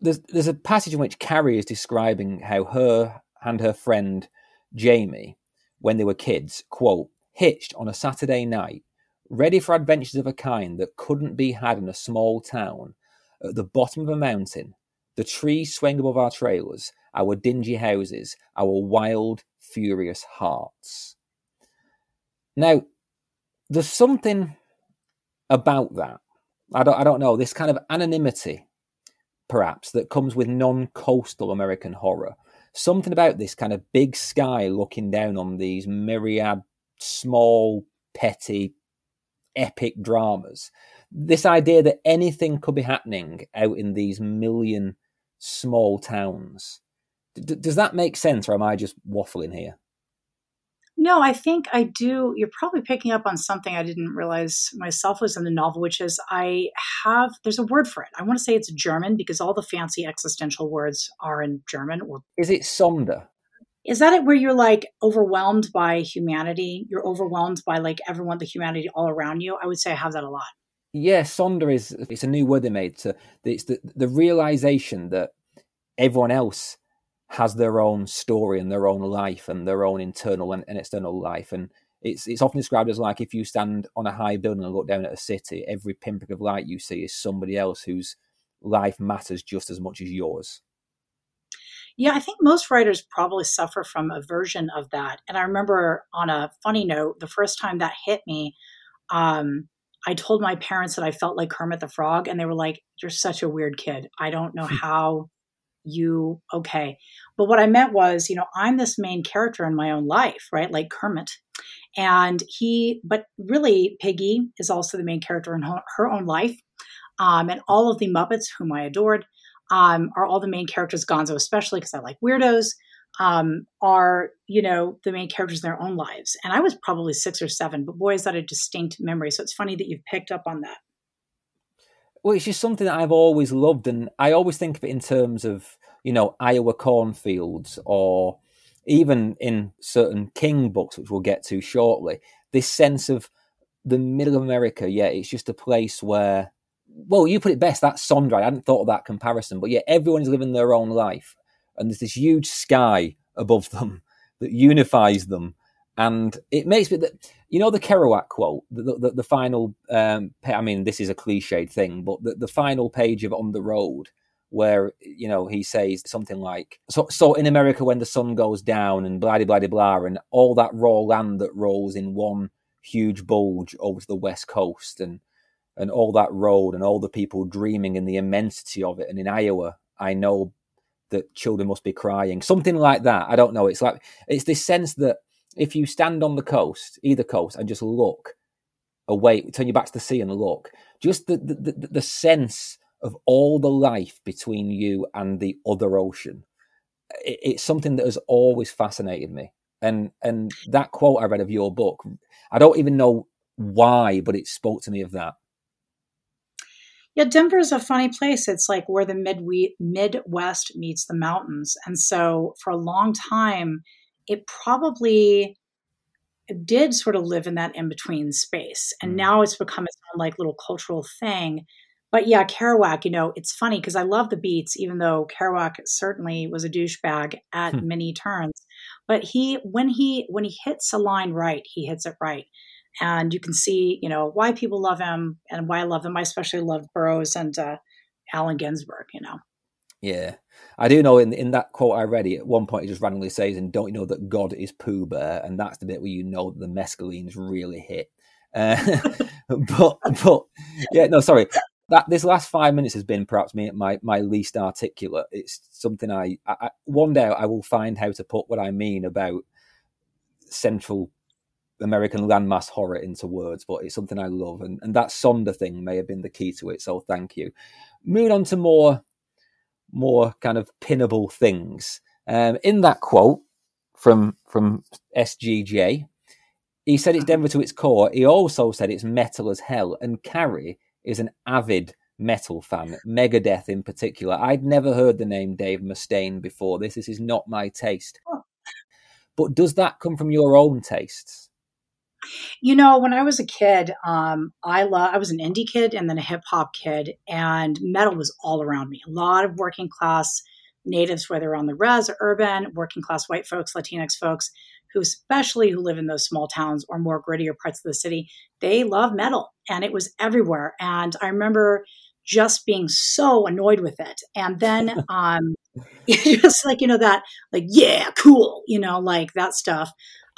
there's there's a passage in which Carrie is describing how her and her friend Jamie, when they were kids, quote, hitched on a Saturday night ready for adventures of a kind that couldn't be had in a small town, at the bottom of a mountain, the trees swaying above our trailers, our dingy houses, our wild, furious hearts. Now, there's something about that. I don't, I don't know, this kind of anonymity, perhaps, that comes with non coastal American horror. Something about this kind of big sky looking down on these myriad small, petty, epic dramas. This idea that anything could be happening out in these million small towns. D- does that make sense, or am I just waffling here? No, I think I do. You're probably picking up on something I didn't realize myself was in the novel, which is I have, there's a word for it. I want to say it's German because all the fancy existential words are in German. Or Is it Sonder? Is that it where you're like overwhelmed by humanity? You're overwhelmed by like everyone, the humanity all around you. I would say I have that a lot. Yeah, sonder is it's a new word they made. So it's the the realization that everyone else has their own story and their own life and their own internal and, and external life. And it's it's often described as like if you stand on a high building and look down at a city, every pinprick of light you see is somebody else whose life matters just as much as yours. Yeah, I think most writers probably suffer from a version of that. And I remember on a funny note, the first time that hit me, um, I told my parents that I felt like Kermit the Frog, and they were like, You're such a weird kid. I don't know how you, okay. But what I meant was, you know, I'm this main character in my own life, right? Like Kermit. And he, but really, Piggy is also the main character in her, her own life. Um, and all of the Muppets, whom I adored, um, are all the main characters, Gonzo especially, because I like weirdos, um, are, you know, the main characters in their own lives. And I was probably six or seven, but boy, is that a distinct memory. So it's funny that you've picked up on that. Well, it's just something that I've always loved. And I always think of it in terms of, you know, Iowa cornfields or even in certain King books, which we'll get to shortly, this sense of the middle of America, yeah, it's just a place where well, you put it best. That's sonder. I hadn't thought of that comparison, but yeah, everyone is living their own life, and there's this huge sky above them that unifies them, and it makes me that you know the Kerouac quote, the the, the final. Um, I mean, this is a cliched thing, but the, the final page of On the Road, where you know he says something like, "So, so in America, when the sun goes down, and blah blah blah blah, and all that raw land that rolls in one huge bulge over to the west coast, and." And all that road and all the people dreaming in the immensity of it. And in Iowa, I know that children must be crying, something like that. I don't know. It's like it's this sense that if you stand on the coast, either coast, and just look away, turn your back to the sea and look, just the the, the, the sense of all the life between you and the other ocean. It, it's something that has always fascinated me. And and that quote I read of your book, I don't even know why, but it spoke to me of that. Yeah, Denver is a funny place. It's like where the mid Midwest meets the mountains. And so for a long time, it probably did sort of live in that in between space. And mm. now it's become its own like little cultural thing. But yeah, Kerouac, you know, it's funny because I love the beats, even though Kerouac certainly was a douchebag at hmm. many turns. But he, when he when he hits a line right, he hits it right and you can see you know why people love him and why I love them. I especially love Burroughs and uh, Allen Ginsberg. You know. Yeah, I do know in in that quote I read at one point he just randomly says, "And don't you know that God is Pooh Bear?" And that's the bit where you know the mescalines really hit. Uh, but but yeah, no, sorry. That this last five minutes has been perhaps me my my least articulate. It's something I, I one day I will find how to put what I mean about central American landmass horror into words, but it's something I love, and, and that Sonder thing may have been the key to it. So thank you. Moving on to more, more kind of pinnable things. Um, in that quote from from SGJ, he said it's. Denver to its core. He also said it's metal as hell, and Carrie is an avid metal fan, Megadeth in particular. I'd never heard the name Dave Mustaine before this. This is not my taste. But does that come from your own tastes? You know, when I was a kid, um, I love. I was an indie kid and then a hip hop kid, and metal was all around me. A lot of working class natives, whether on the res or urban, working class white folks, Latinx folks, who especially who live in those small towns or more grittier parts of the city, they love metal, and it was everywhere. And I remember just being so annoyed with it, and then um, just like you know that, like yeah, cool, you know, like that stuff.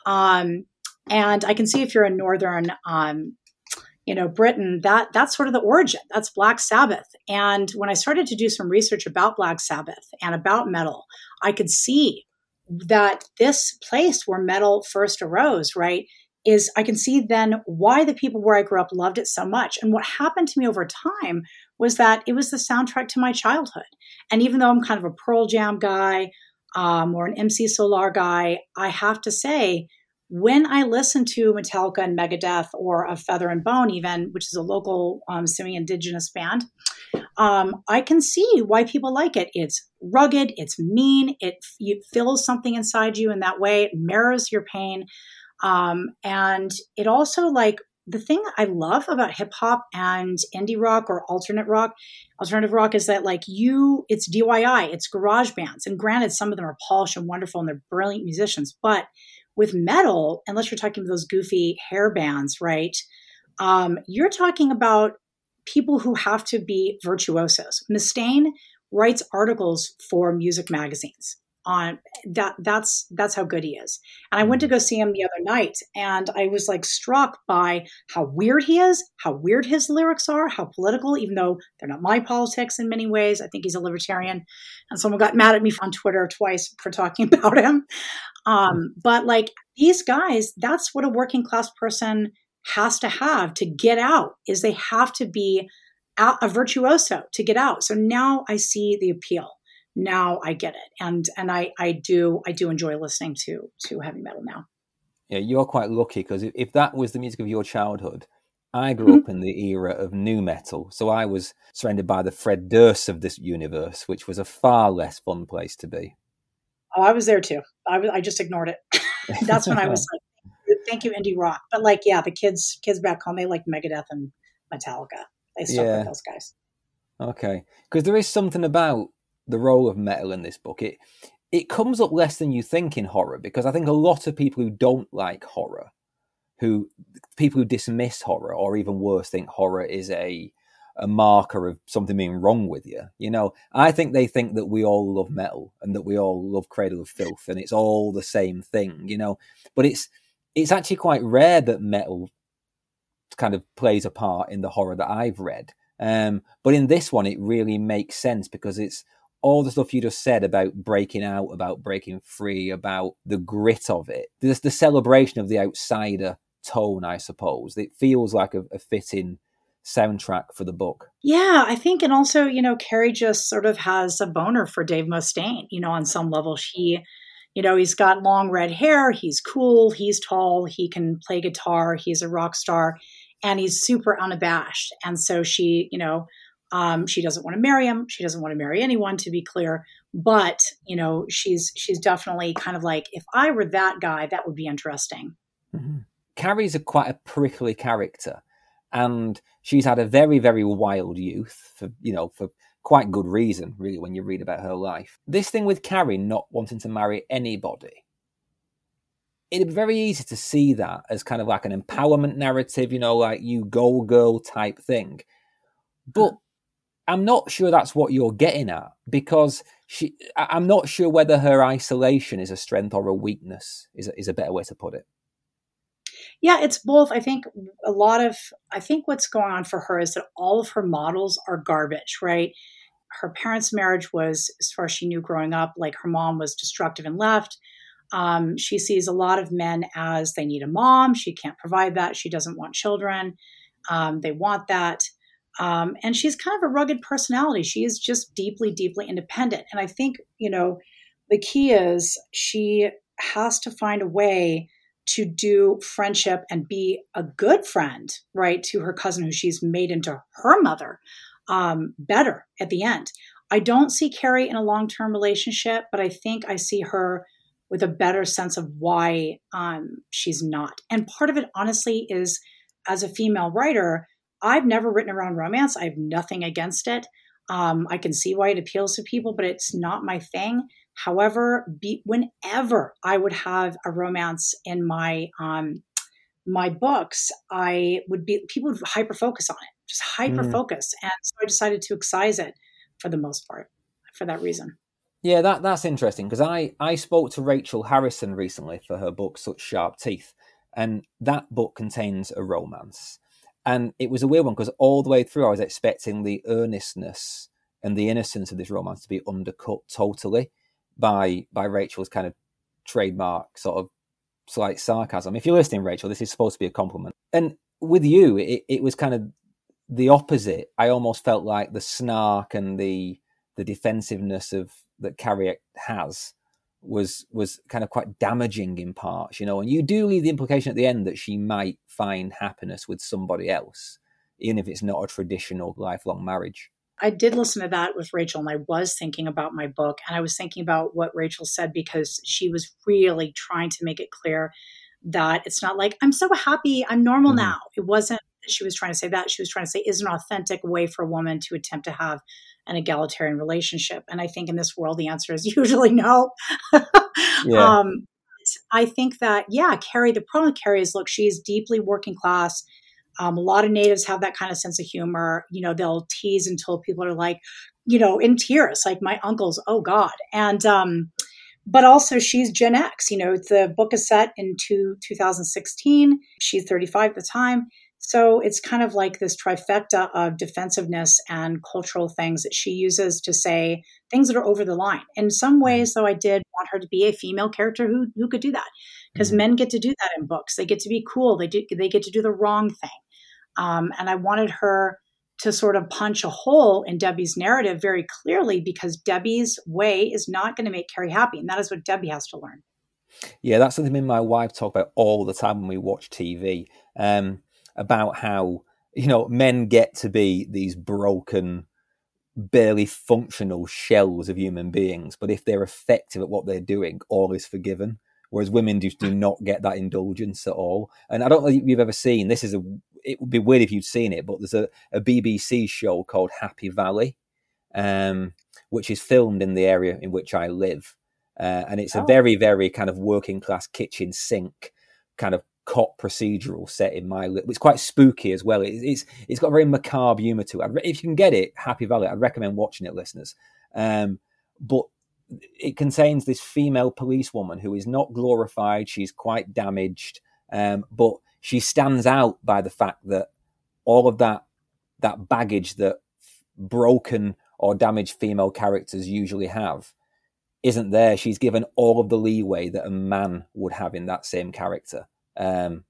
Um, and I can see if you're in northern, um, you know, Britain, that that's sort of the origin. That's Black Sabbath. And when I started to do some research about Black Sabbath and about metal, I could see that this place where metal first arose, right, is I can see then why the people where I grew up loved it so much. And what happened to me over time was that it was the soundtrack to my childhood. And even though I'm kind of a Pearl Jam guy um, or an MC Solaar guy, I have to say when I listen to Metallica and Megadeth or Of Feather and Bone, even, which is a local um, semi indigenous band, um, I can see why people like it. It's rugged, it's mean, it, it fills something inside you in that way, it mirrors your pain. Um, and it also like the thing I love about hip hop and indie rock or alternate rock, alternative rock is that like you, it's DIY, it's garage bands. And granted, some of them are polished and wonderful and they're brilliant musicians, but with metal, unless you're talking those goofy hair bands, right? Um, you're talking about people who have to be virtuosos. Mustaine writes articles for music magazines on that that's that's how good he is. And i went to mm. go see him the other night and i was like struck by how weird he is how weird his lyrics are how political even though they're not my politics in many ways. I think he's a libertarian and someone got mad at me on twitter twice for talking about him. Um, but like these guys that's what a working class person has to have to get out is they have to be a virtuoso to get out. So now i see the appeal now I get it, and and I I do I do enjoy listening to to heavy metal now. Yeah, you're quite lucky because if that was the music of your childhood, I grew mm-hmm. up in the era of nu metal, so I was surrounded by the Fred Durst of this universe, which was a far less fun place to be. Oh, I was there too. I was I just ignored it. That's when I was like, "Thank you, indie rock." But like, yeah, the kids kids back home they like Megadeth and Metallica. They stuck yeah. with those guys. Okay, because there is something about the role of metal in this book. It it comes up less than you think in horror because I think a lot of people who don't like horror, who people who dismiss horror or even worse think horror is a a marker of something being wrong with you. You know, I think they think that we all love metal and that we all love Cradle of Filth and it's all the same thing, you know. But it's it's actually quite rare that metal kind of plays a part in the horror that I've read. Um, but in this one, it really makes sense because it's all the stuff you just said about breaking out, about breaking free, about the grit of it, there's the celebration of the outsider tone, I suppose. It feels like a, a fitting soundtrack for the book. Yeah, I think, and also, you know, Carrie just sort of has a boner for Dave Mustaine. You know, on some level, she, you know, he's got long red hair, he's cool, he's tall, he can play guitar, he's a rock star, and he's super unabashed. And so she, you know, um, she doesn't want to marry him. She doesn't want to marry anyone, to be clear. But you know, she's she's definitely kind of like, if I were that guy, that would be interesting. Mm-hmm. Carrie's a quite a prickly character, and she's had a very very wild youth for you know for quite good reason, really, when you read about her life. This thing with Carrie not wanting to marry anybody. It'd be very easy to see that as kind of like an empowerment narrative, you know, like you go girl type thing. But I'm not sure that's what you're getting at because she. I'm not sure whether her isolation is a strength or a weakness. Is a, is a better way to put it. Yeah, it's both. I think a lot of. I think what's going on for her is that all of her models are garbage, right? Her parents' marriage was, as far as she knew growing up, like her mom was destructive and left. Um, she sees a lot of men as they need a mom. She can't provide that. She doesn't want children. Um, they want that. Um, and she's kind of a rugged personality. She is just deeply, deeply independent. And I think, you know, the key is she has to find a way to do friendship and be a good friend, right, to her cousin who she's made into her mother um, better at the end. I don't see Carrie in a long term relationship, but I think I see her with a better sense of why um, she's not. And part of it, honestly, is as a female writer, I've never written around romance. I have nothing against it. Um, I can see why it appeals to people, but it's not my thing. However, be, whenever I would have a romance in my um, my books, I would be people would hyper focus on it, just hyper focus, mm. and so I decided to excise it for the most part for that reason. Yeah, that that's interesting because I I spoke to Rachel Harrison recently for her book Such Sharp Teeth, and that book contains a romance. And it was a weird one because all the way through, I was expecting the earnestness and the innocence of this romance to be undercut totally by by Rachel's kind of trademark sort of slight sarcasm. If you're listening, Rachel, this is supposed to be a compliment. And with you, it, it was kind of the opposite. I almost felt like the snark and the the defensiveness of that Carrie has was was kind of quite damaging in parts, you know. And you do leave the implication at the end that she might find happiness with somebody else, even if it's not a traditional lifelong marriage. I did listen to that with Rachel, and I was thinking about my book, and I was thinking about what Rachel said because she was really trying to make it clear that it's not like I'm so happy, I'm normal mm-hmm. now. It wasn't she was trying to say that. She was trying to say is an authentic way for a woman to attempt to have an egalitarian relationship. And I think in this world, the answer is usually no. yeah. um, I think that, yeah, Carrie, the problem with Carrie is look, she's deeply working class. Um, a lot of natives have that kind of sense of humor. You know, they'll tease until people are like, you know, in tears, like my uncles, oh God. And, um, but also she's Gen X. You know, the book is set in two, 2016. She's 35 at the time. So it's kind of like this trifecta of defensiveness and cultural things that she uses to say things that are over the line. In some mm-hmm. ways, though, I did want her to be a female character who who could do that because mm-hmm. men get to do that in books. They get to be cool. They do they get to do the wrong thing. Um, and I wanted her to sort of punch a hole in Debbie's narrative very clearly because Debbie's way is not going to make Carrie happy, and that is what Debbie has to learn. Yeah, that's something me and my wife talk about all the time when we watch TV. Um, about how you know men get to be these broken barely functional shells of human beings but if they're effective at what they're doing all is forgiven whereas women just do not get that indulgence at all and i don't know if you've ever seen this is a it would be weird if you'd seen it but there's a, a bbc show called happy valley um, which is filmed in the area in which i live uh, and it's oh. a very very kind of working class kitchen sink kind of cop procedural set in my it's quite spooky as well. It's it's got a very macabre humor to it. If you can get it happy valley i'd recommend watching it listeners. Um, but it contains this female policewoman who is not glorified. She's quite damaged. Um, but she stands out by the fact that all of that that baggage that broken or damaged female characters usually have isn't there. She's given all of the leeway that a man would have in that same character um,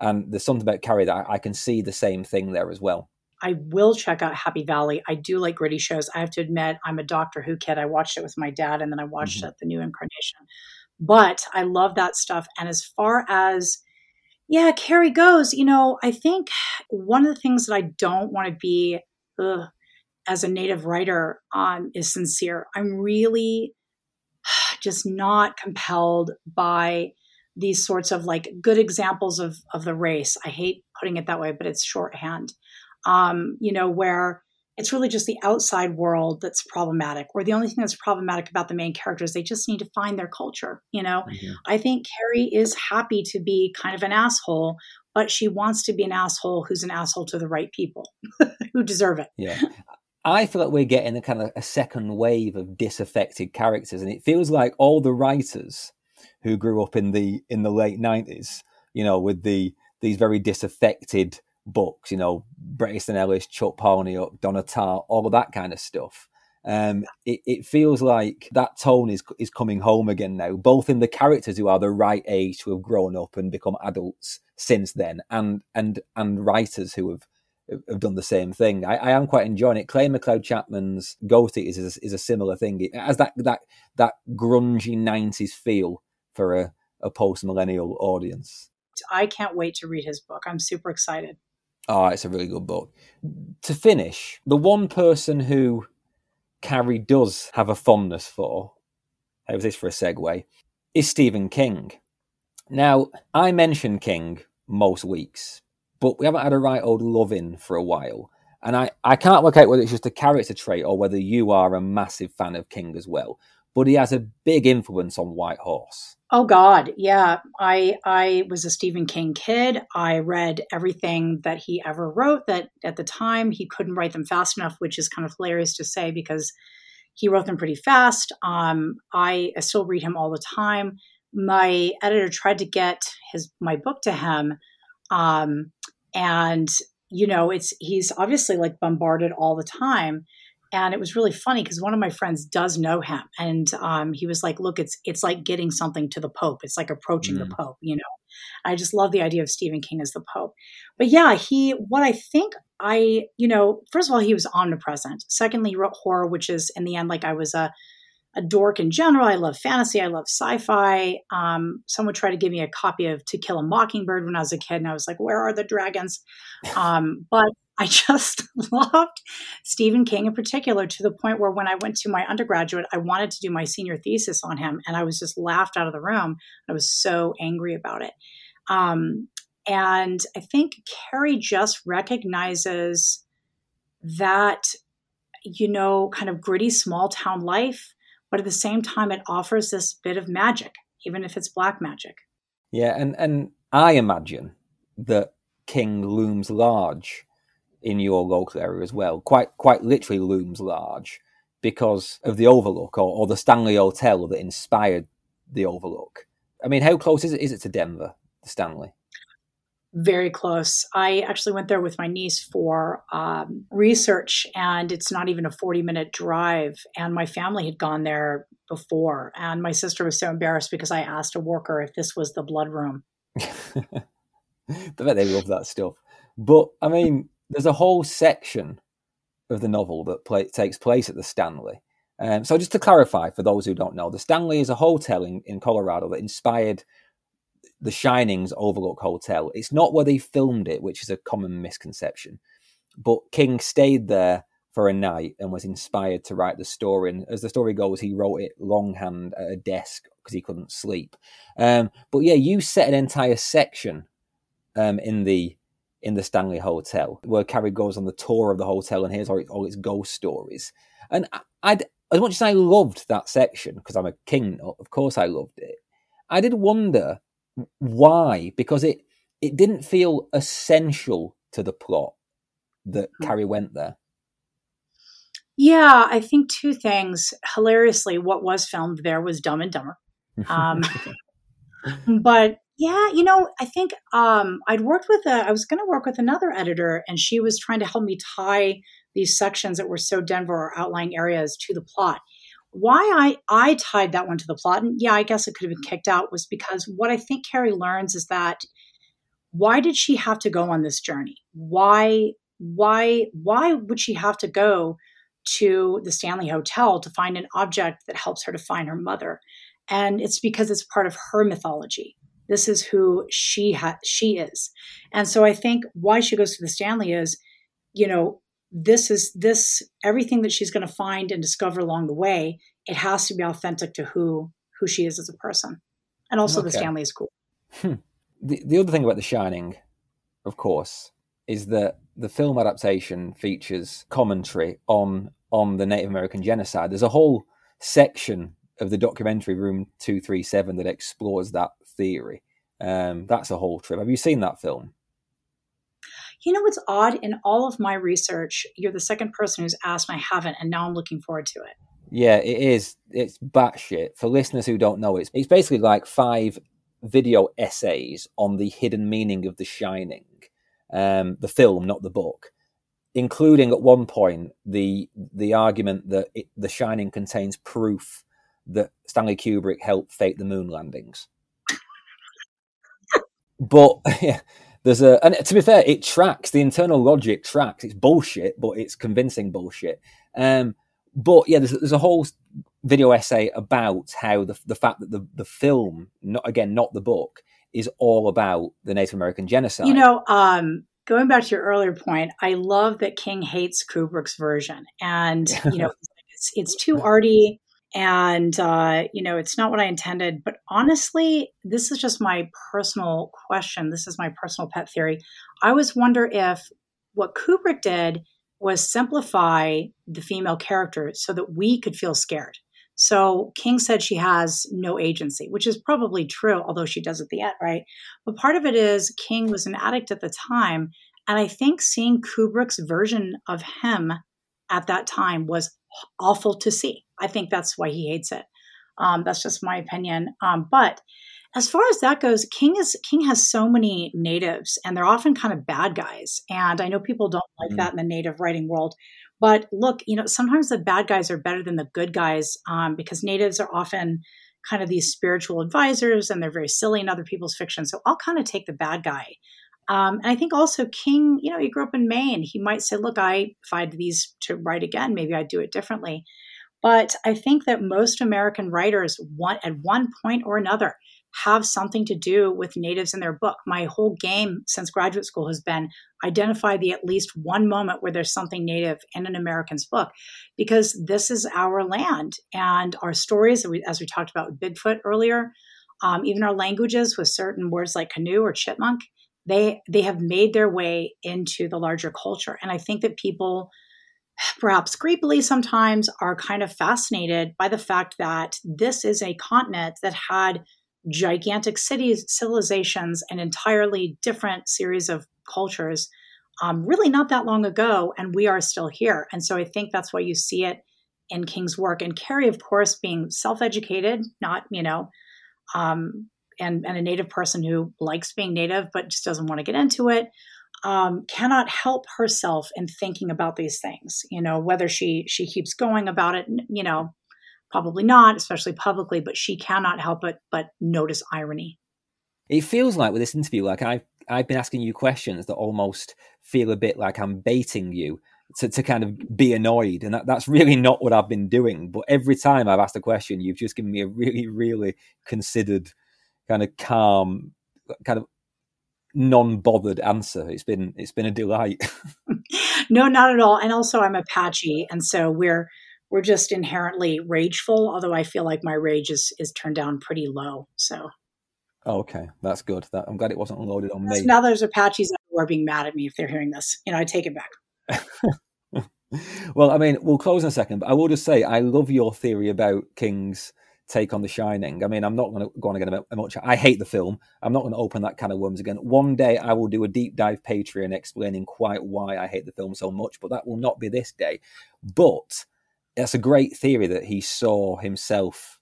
and there's something about Carrie that I, I, can see the same thing there as well. I will check out Happy Valley. I do like gritty shows. I have to admit, I'm a Doctor Who kid. I watched it with my dad, and then I watched mm-hmm. it, the new incarnation. But I love that stuff. And as far as yeah, Carrie goes, you know, I think one of the things that I don't want to be ugh, as a native writer um, is sincere. I'm really just not compelled by these sorts of like good examples of of the race. I hate putting it that way, but it's shorthand. Um, you know, where it's really just the outside world that's problematic, or the only thing that's problematic about the main characters, they just need to find their culture. You know, mm-hmm. I think Carrie is happy to be kind of an asshole, but she wants to be an asshole who's an asshole to the right people who deserve it. Yeah. I feel like we're getting a kind of a second wave of disaffected characters, and it feels like all the writers who grew up in the in the late nineties, you know, with the these very disaffected books, you know, Bret Easton Ellis, Chuck Palahniuk, Donna Tartt, all of that kind of stuff. Um, it, it feels like that tone is is coming home again now, both in the characters who are the right age to have grown up and become adults since then, and and and writers who have have done the same thing. I, I am quite enjoying it. Clay McLeod Chapman's Ghost Eaters is, is a similar thing. It has that that that grungy '90s feel for a, a post millennial audience. I can't wait to read his book. I'm super excited. Oh, it's a really good book. To finish, the one person who Carrie does have a fondness for, how's this for a segue, is Stephen King. Now, I mention King most weeks, but we haven't had a right old love in for a while. And I, I can't work out whether it's just a character trait or whether you are a massive fan of King as well. But he has a big influence on White Horse. Oh God, yeah. I I was a Stephen King kid. I read everything that he ever wrote. That at the time he couldn't write them fast enough, which is kind of hilarious to say because he wrote them pretty fast. Um, I, I still read him all the time. My editor tried to get his my book to him, um, and you know it's he's obviously like bombarded all the time and it was really funny because one of my friends does know him and um, he was like look it's it's like getting something to the pope it's like approaching mm. the pope you know i just love the idea of stephen king as the pope but yeah he what i think i you know first of all he was omnipresent secondly he wrote horror which is in the end like i was a a dork in general. I love fantasy. I love sci-fi. Um, someone tried to give me a copy of To Kill a Mockingbird when I was a kid, and I was like, "Where are the dragons?" Um, but I just loved Stephen King in particular to the point where when I went to my undergraduate, I wanted to do my senior thesis on him, and I was just laughed out of the room. I was so angry about it. Um, and I think Carrie just recognizes that, you know, kind of gritty small town life, but at the same time, it offers this bit of magic, even if it's black magic. Yeah, and, and I imagine that King looms large in your local area as well. Quite quite literally looms large because of the Overlook or, or the Stanley Hotel that inspired the Overlook. I mean, how close is it, is it to Denver, the Stanley? Very close. I actually went there with my niece for um, research, and it's not even a 40 minute drive. And my family had gone there before. And my sister was so embarrassed because I asked a worker if this was the blood room. I bet they love that stuff. But I mean, there's a whole section of the novel that play, takes place at the Stanley. Um, so just to clarify, for those who don't know, the Stanley is a hotel in, in Colorado that inspired the Shining's Overlook Hotel. It's not where they filmed it, which is a common misconception. But King stayed there for a night and was inspired to write the story. And as the story goes, he wrote it longhand at a desk because he couldn't sleep. Um, but yeah, you set an entire section um, in the in the Stanley Hotel, where Carrie goes on the tour of the hotel and hears all, all its ghost stories. And i'd as much as I loved that section, because I'm a king, of course I loved it, I did wonder why, because it, it didn't feel essential to the plot that mm-hmm. Carrie went there. Yeah, I think two things. Hilariously, what was filmed there was Dumb and Dumber. Um, but yeah, you know, I think um, I'd worked with a, I was going to work with another editor, and she was trying to help me tie these sections that were so Denver or outlying areas to the plot. Why I I tied that one to the plot, and yeah, I guess it could have been kicked out, was because what I think Carrie learns is that why did she have to go on this journey? Why why why would she have to go to the Stanley Hotel to find an object that helps her to find her mother? And it's because it's part of her mythology this is who she ha- she is. And so I think why she goes to the Stanley is, you know, this is this everything that she's going to find and discover along the way. It has to be authentic to who who she is as a person, and also okay. the Stanley is cool. Hmm. The the other thing about The Shining, of course, is that the film adaptation features commentary on on the Native American genocide. There's a whole section of the documentary Room Two Three Seven that explores that theory. Um, that's a whole trip. Have you seen that film? You know what's odd? In all of my research, you're the second person who's asked, and I haven't, and now I'm looking forward to it. Yeah, it is. It's batshit. For listeners who don't know, it's it's basically like five video essays on the hidden meaning of The Shining, um, the film, not the book, including at one point the the argument that it, The Shining contains proof that Stanley Kubrick helped fake the moon landings. But yeah, there's a and to be fair, it tracks the internal logic tracks. It's bullshit, but it's convincing bullshit. Um, but yeah, there's, there's a whole video essay about how the the fact that the the film, not again, not the book, is all about the Native American genocide. You know, um, going back to your earlier point, I love that King hates Kubrick's version, and you know, it's, it's too arty and uh, you know it's not what i intended but honestly this is just my personal question. This is my personal pet theory. I always wonder if what kubrick did was simplify the female character so that we could feel scared. So king said she has no agency which is probably true although she does at the end right? But part of it is king was an addict at the time and i think seeing kubrick's version of him at that time was awful to see. I think that's why he hates it. Um, that's just my opinion. Um, but as far as that goes, King is King has so many natives, and they're often kind of bad guys. And I know people don't like mm-hmm. that in the native writing world. But look, you know, sometimes the bad guys are better than the good guys um, because natives are often kind of these spiritual advisors, and they're very silly in other people's fiction. So I'll kind of take the bad guy. Um, and I think also King, you know, he grew up in Maine. He might say, look, I, had these to write again, maybe I'd do it differently. But I think that most American writers want, at one point or another, have something to do with natives in their book. My whole game since graduate school has been identify the at least one moment where there's something native in an American's book, because this is our land and our stories, as we talked about with Bigfoot earlier, um, even our languages with certain words like canoe or chipmunk, they they have made their way into the larger culture, and I think that people perhaps creepily sometimes are kind of fascinated by the fact that this is a continent that had gigantic cities, civilizations, an entirely different series of cultures um, really not that long ago, and we are still here. And so I think that's why you see it in King's work. And Carrie, of course, being self educated, not, you know, um, and, and a native person who likes being native but just doesn't want to get into it. Um, cannot help herself in thinking about these things. You know, whether she she keeps going about it, you know, Probably not, especially publicly, but she cannot help it but notice irony. It feels like with this interview, like I've I've been asking you questions that almost feel a bit like I'm baiting you to, to kind of be annoyed. And that, that's really not what I've been doing. But every time I've asked a question, you've just given me a really, really considered, kind of calm, kind of non-bothered answer. It's been it's been a delight. no, not at all. And also I'm Apache, and so we're we're just inherently rageful although i feel like my rage is is turned down pretty low so oh, okay that's good that, i'm glad it wasn't loaded on me now there's apaches who are being mad at me if they're hearing this you know i take it back well i mean we'll close in a second but i will just say i love your theory about king's take on The Shining. I mean, I'm not going to go on again about much. I hate the film. I'm not going to open that kind of worms again. One day I will do a deep dive Patreon explaining quite why I hate the film so much, but that will not be this day. But that's a great theory that he saw himself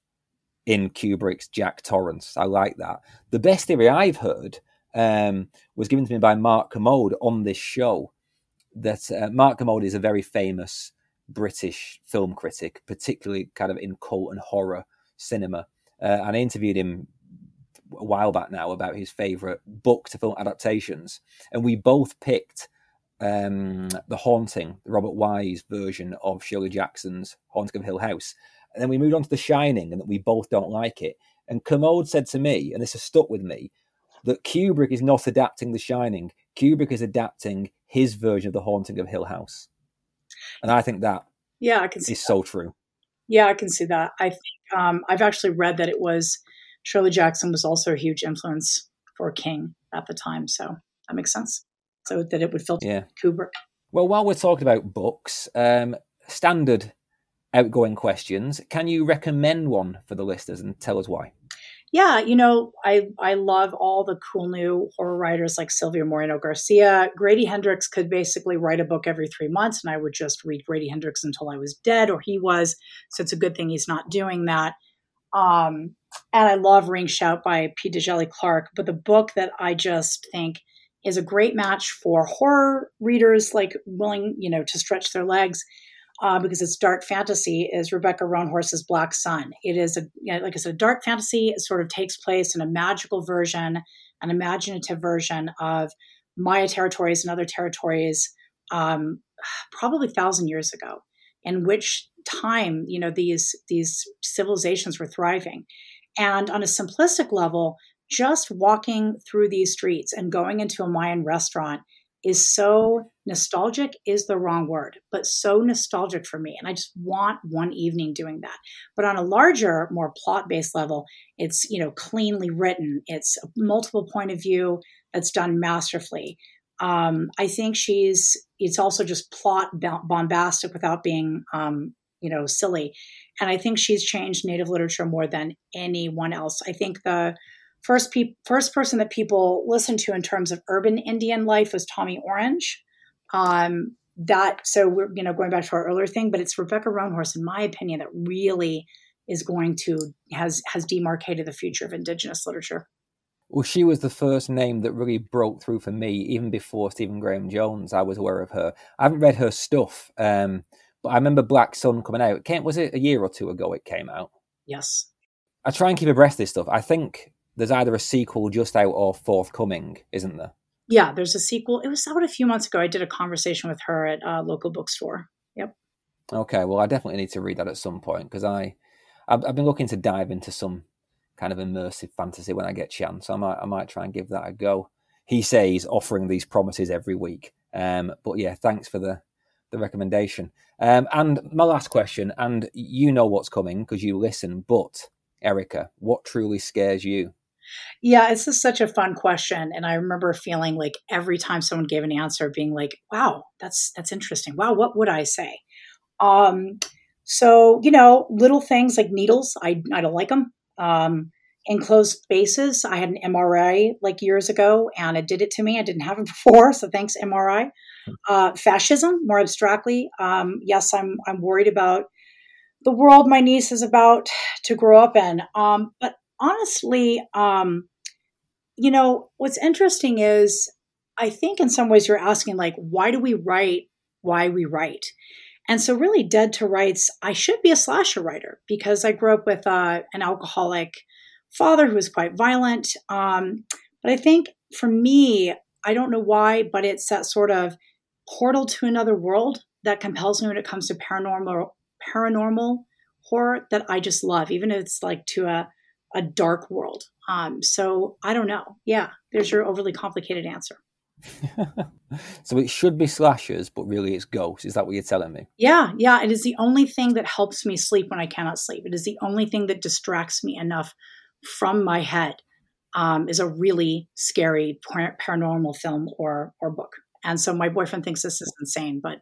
in Kubrick's Jack Torrance. I like that. The best theory I've heard um, was given to me by Mark Kermode on this show. That uh, Mark Kermode is a very famous British film critic, particularly kind of in cult and horror cinema. Uh, and I interviewed him a while back now about his favorite book to film adaptations, and we both picked um, The Haunting, the Robert Wise version of Shirley Jackson's Haunting of Hill House. And then we moved on to The Shining, and that we both don't like it. And Kermode said to me, and this has stuck with me, that Kubrick is not adapting The Shining. Kubrick is adapting his version of The Haunting of Hill House. And I think that yeah, I can see is that. so true. Yeah, I can see that. I think um, I've actually read that it was Shirley Jackson was also a huge influence for King at the time, so that makes sense so that it would filter yeah. Kubrick. Well, while we're talking about books, um, standard outgoing questions, can you recommend one for the listeners and tell us why? Yeah, you know, I I love all the cool new horror writers like Silvia Moreno-Garcia. Grady Hendrix could basically write a book every three months, and I would just read Grady Hendrix until I was dead, or he was. So it's a good thing he's not doing that. Um, and I love Ring Shout by Pete Djèlí Clark. But the book that I just think – is a great match for horror readers like willing, you know, to stretch their legs uh, because it's dark fantasy. Is Rebecca Roanhorse's Black Sun? It is a you know, like I said, dark fantasy. It sort of takes place in a magical version, an imaginative version of Maya territories and other territories, um, probably thousand years ago, in which time you know these these civilizations were thriving. And on a simplistic level, just walking through these streets and going into a Mayan restaurant is so nostalgic is the wrong word, but so nostalgic for me. And I just want one evening doing that. But on a larger, more plot based level, it's, you know, cleanly written. It's a multiple point of view that's done masterfully. Um, I think she's, it's also just plot bombastic without being, um, you know, silly. And I think she's changed Native literature more than anyone else. I think the, first pe- first person that people listened to in terms of urban Indian life was Tommy Orange. Um, that so we're you know going back to our earlier thing, but it's Rebecca Roanhorse, in my opinion, that really is going to has has demarcated the future of Indigenous literature. Well, she was the first name that really broke through for me, even before Stephen Graham Jones. I was aware of her. I haven't read her stuff, um, but I remember Black Sun coming out. It came, was it a year or two ago? It came out. Yes. I try and keep abreast of this stuff. I think there's either a sequel just out or forthcoming, isn't there? Yeah, there's a sequel. It was out a few months ago. I did a conversation with her at a local bookstore. Yep. Okay, well, I definitely need to read that at some point because I, I've, I've, been looking to dive into some kind of immersive fantasy when I get chance. I might I might try and give that a go. He says offering these promises every week. Um, but yeah, thanks for the the recommendation. Um, and my last question, and you know what's coming because you listen, but Erika, what truly scares you? Yeah, it's just such a fun question, and I remember feeling like every time someone gave an answer, being like, "Wow, that's that's interesting. Wow, what would I say?" Um, so you know, little things like needles, I I don't like them. Um, enclosed spaces, I had an MRI like years ago, and it did it to me. I didn't have it before, so thanks MRI. Uh, fascism, more abstractly, um, yes, I'm I'm worried about the world my niece is about to grow up in. Um, but honestly, um, you know, what's interesting is I think in some ways you're asking, like, why do we write why we write? And so, really, Dead to Rights, I should be a slasher writer because I grew up with uh, an alcoholic father who was quite violent. Um, but I think for me, I don't know why, but it's that sort of portal to another world that compels me when it comes to paranormal paranormal horror that I just love, even if it's like to a a dark world. Um, so I don't know. Yeah, there's your overly complicated answer. so it should be slashers, but really it's ghosts. Is that what you're telling me? Yeah, yeah. It is the only thing that helps me sleep when I cannot sleep. It is the only thing that distracts me enough from my head. Um, is a really scary paranormal film or or book. And so my boyfriend thinks this is insane, but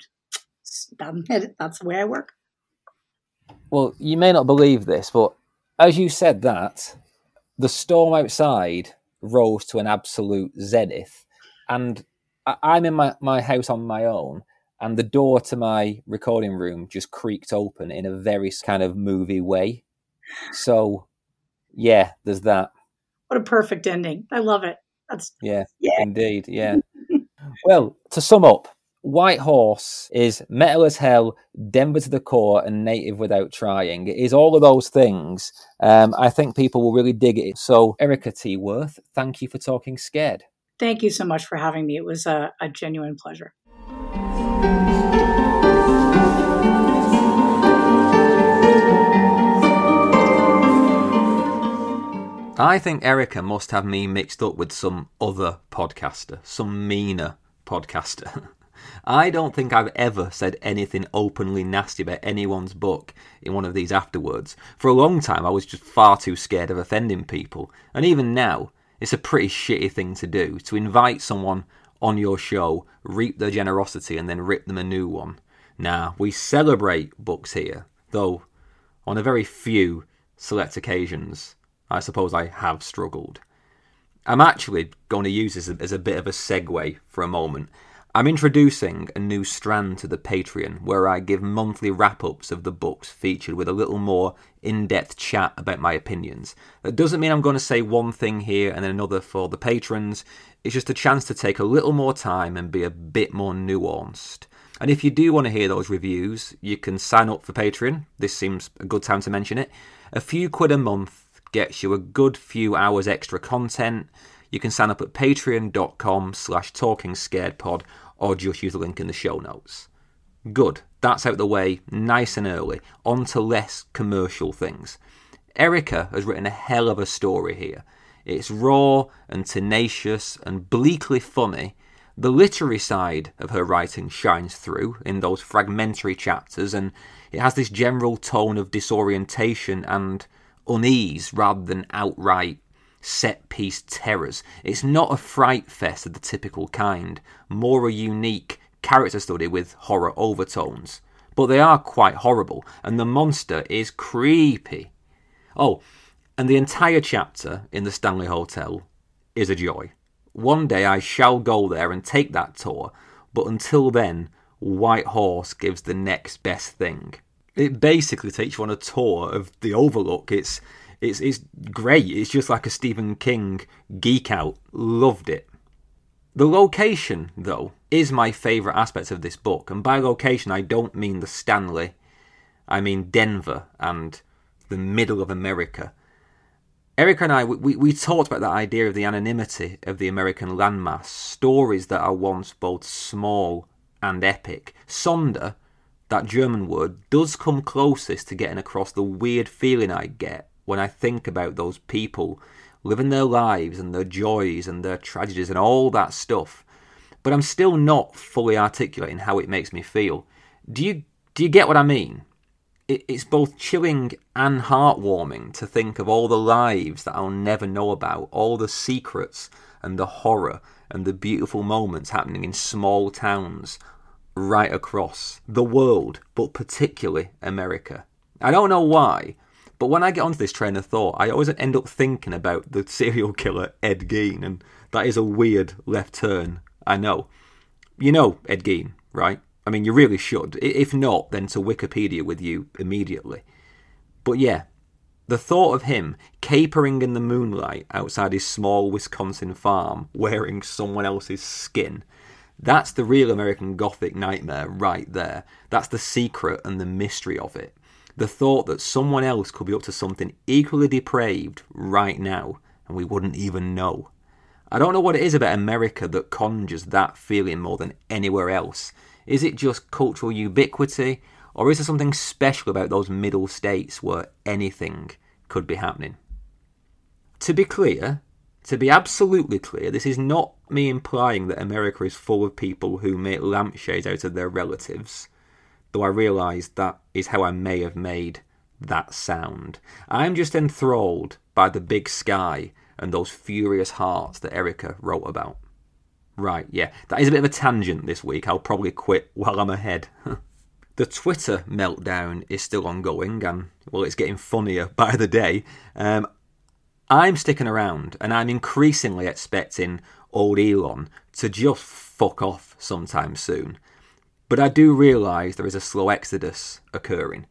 that's the way I work. Well, you may not believe this, but as you said that, the storm outside rose to an absolute zenith. And I'm in my, my house on my own, and the door to my recording room just creaked open in a very kind of movie way. So, yeah, there's that. What a perfect ending. I love it. That's yeah, yeah. indeed, yeah. well, to sum up, White Horse is metal as hell, Denver to the core, and native without trying. It is all of those things. Um, I think people will really dig it. So, Erika T. Wurth, thank you for talking scared. Thank you so much for having me. It was a, a genuine pleasure. I think Erica must have me mixed up with some other podcaster, some meaner podcaster. I don't think I've ever said anything openly nasty about anyone's book in one of these afterwards. For a long time, I was just far too scared of offending people. And even now, it's a pretty shitty thing to do to invite someone on your show, reap their generosity, and then rip them a new one. Now, we celebrate books here, though on a very few select occasions, I suppose I have struggled. I'm actually going to use this as a bit of a segue for a moment I'm introducing a new strand to the Patreon where I give monthly wrap ups of the books featured with a little more in depth chat about my opinions. That doesn't mean I'm going to say one thing here and then another for the patrons, it's just a chance to take a little more time and be a bit more nuanced. And if you do want to hear those reviews, you can sign up for Patreon. This seems a good time to mention it. A few quid a month gets you a good few hours extra content. You can sign up at patreon.com slash talkingscaredpod or just use the link in the show notes. Good, that's out the way, nice and early. On to less commercial things. Erika has written a hell of a story here. It's raw and tenacious and bleakly funny. The literary side of her writing shines through in those fragmentary chapters, and it has this general tone of disorientation and unease rather than outright set piece terrors. It's not a fright fest of the typical kind, more a unique character study with horror overtones. But they are quite horrible, and the monster is creepy. Oh, and the entire chapter in the Stanley Hotel is a joy. One day I shall go there and take that tour, but until then, White Horse gives the next best thing. It basically takes you on a tour of the Overlook. It's it's it's great. It's just like a Stephen King geek out. Loved it. The location, though, is my favourite aspect of this book, and by location I don't mean the Stanley. I mean Denver and the middle of America. Erika and I, we, we talked about that idea of the anonymity of the American landmass, stories that are once both small and epic. Sonder, that German word, does come closest to getting across the weird feeling I get when I think about those people living their lives and their joys and their tragedies and all that stuff. But I'm still not fully articulating how it makes me feel. Do you do you get what I mean? it's both chilling and heartwarming to think of all the lives that I'll never know about, all the secrets and the horror and the beautiful moments happening in small towns right across the world, but particularly America. I don't know why, but when I get onto this train of thought, I always end up thinking about the serial killer Ed Gein, and that is a weird left turn, I know. You know Ed Gein, right? I mean, you really should. If not, then to Wikipedia with you immediately. But yeah, the thought of him capering in the moonlight outside his small Wisconsin farm wearing someone else's skin, that's the real American Gothic nightmare right there. That's the secret and the mystery of it. The thought that someone else could be up to something equally depraved right now and we wouldn't even know. I don't know what it is about America that conjures that feeling more than anywhere else. Is it just cultural ubiquity, or is there something special about those middle states where anything could be happening? To be clear, to be absolutely clear, this is not me implying that America is full of people who make lampshades out of their relatives though I realise that is how I may have made that sound. I'm just enthralled by the big sky and those furious hearts that Erika wrote about. Right, yeah, that is a bit of a tangent this week. I'll probably quit while I'm ahead. the Twitter meltdown is still ongoing, and well, it's getting funnier by the day. Um, I'm sticking around, and I'm increasingly expecting old Elon to just fuck off sometime soon. But I do realise there is a slow exodus occurring.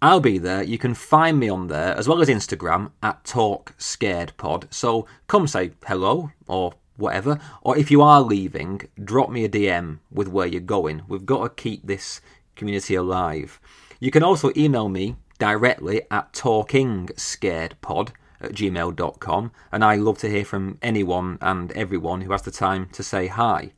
I'll be there. You can find me on there as well as Instagram at Talk Scared Pod. So come say hello or whatever. Or if you are leaving, drop me a DM with where you're going. We've got to keep this community alive. You can also email me directly at talkingscaredpod at gmail.com and I love to hear from anyone and everyone who has the time to say hi.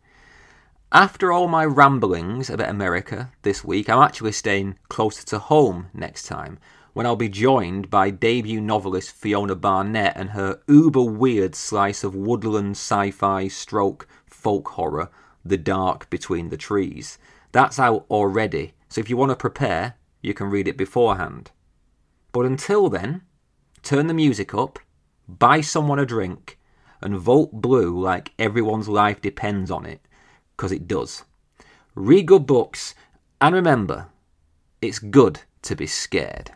After all my ramblings about America this week, I'm actually staying closer to home next time when I'll be joined by debut novelist Fiona Barnett and her uber weird slice of woodland sci fi stroke folk horror, The Dark Between the Trees. That's out already, so if you want to prepare, you can read it beforehand. But until then, turn the music up, buy someone a drink, and vote blue like everyone's life depends on it because it does. Read good books, and remember, it's good to be scared.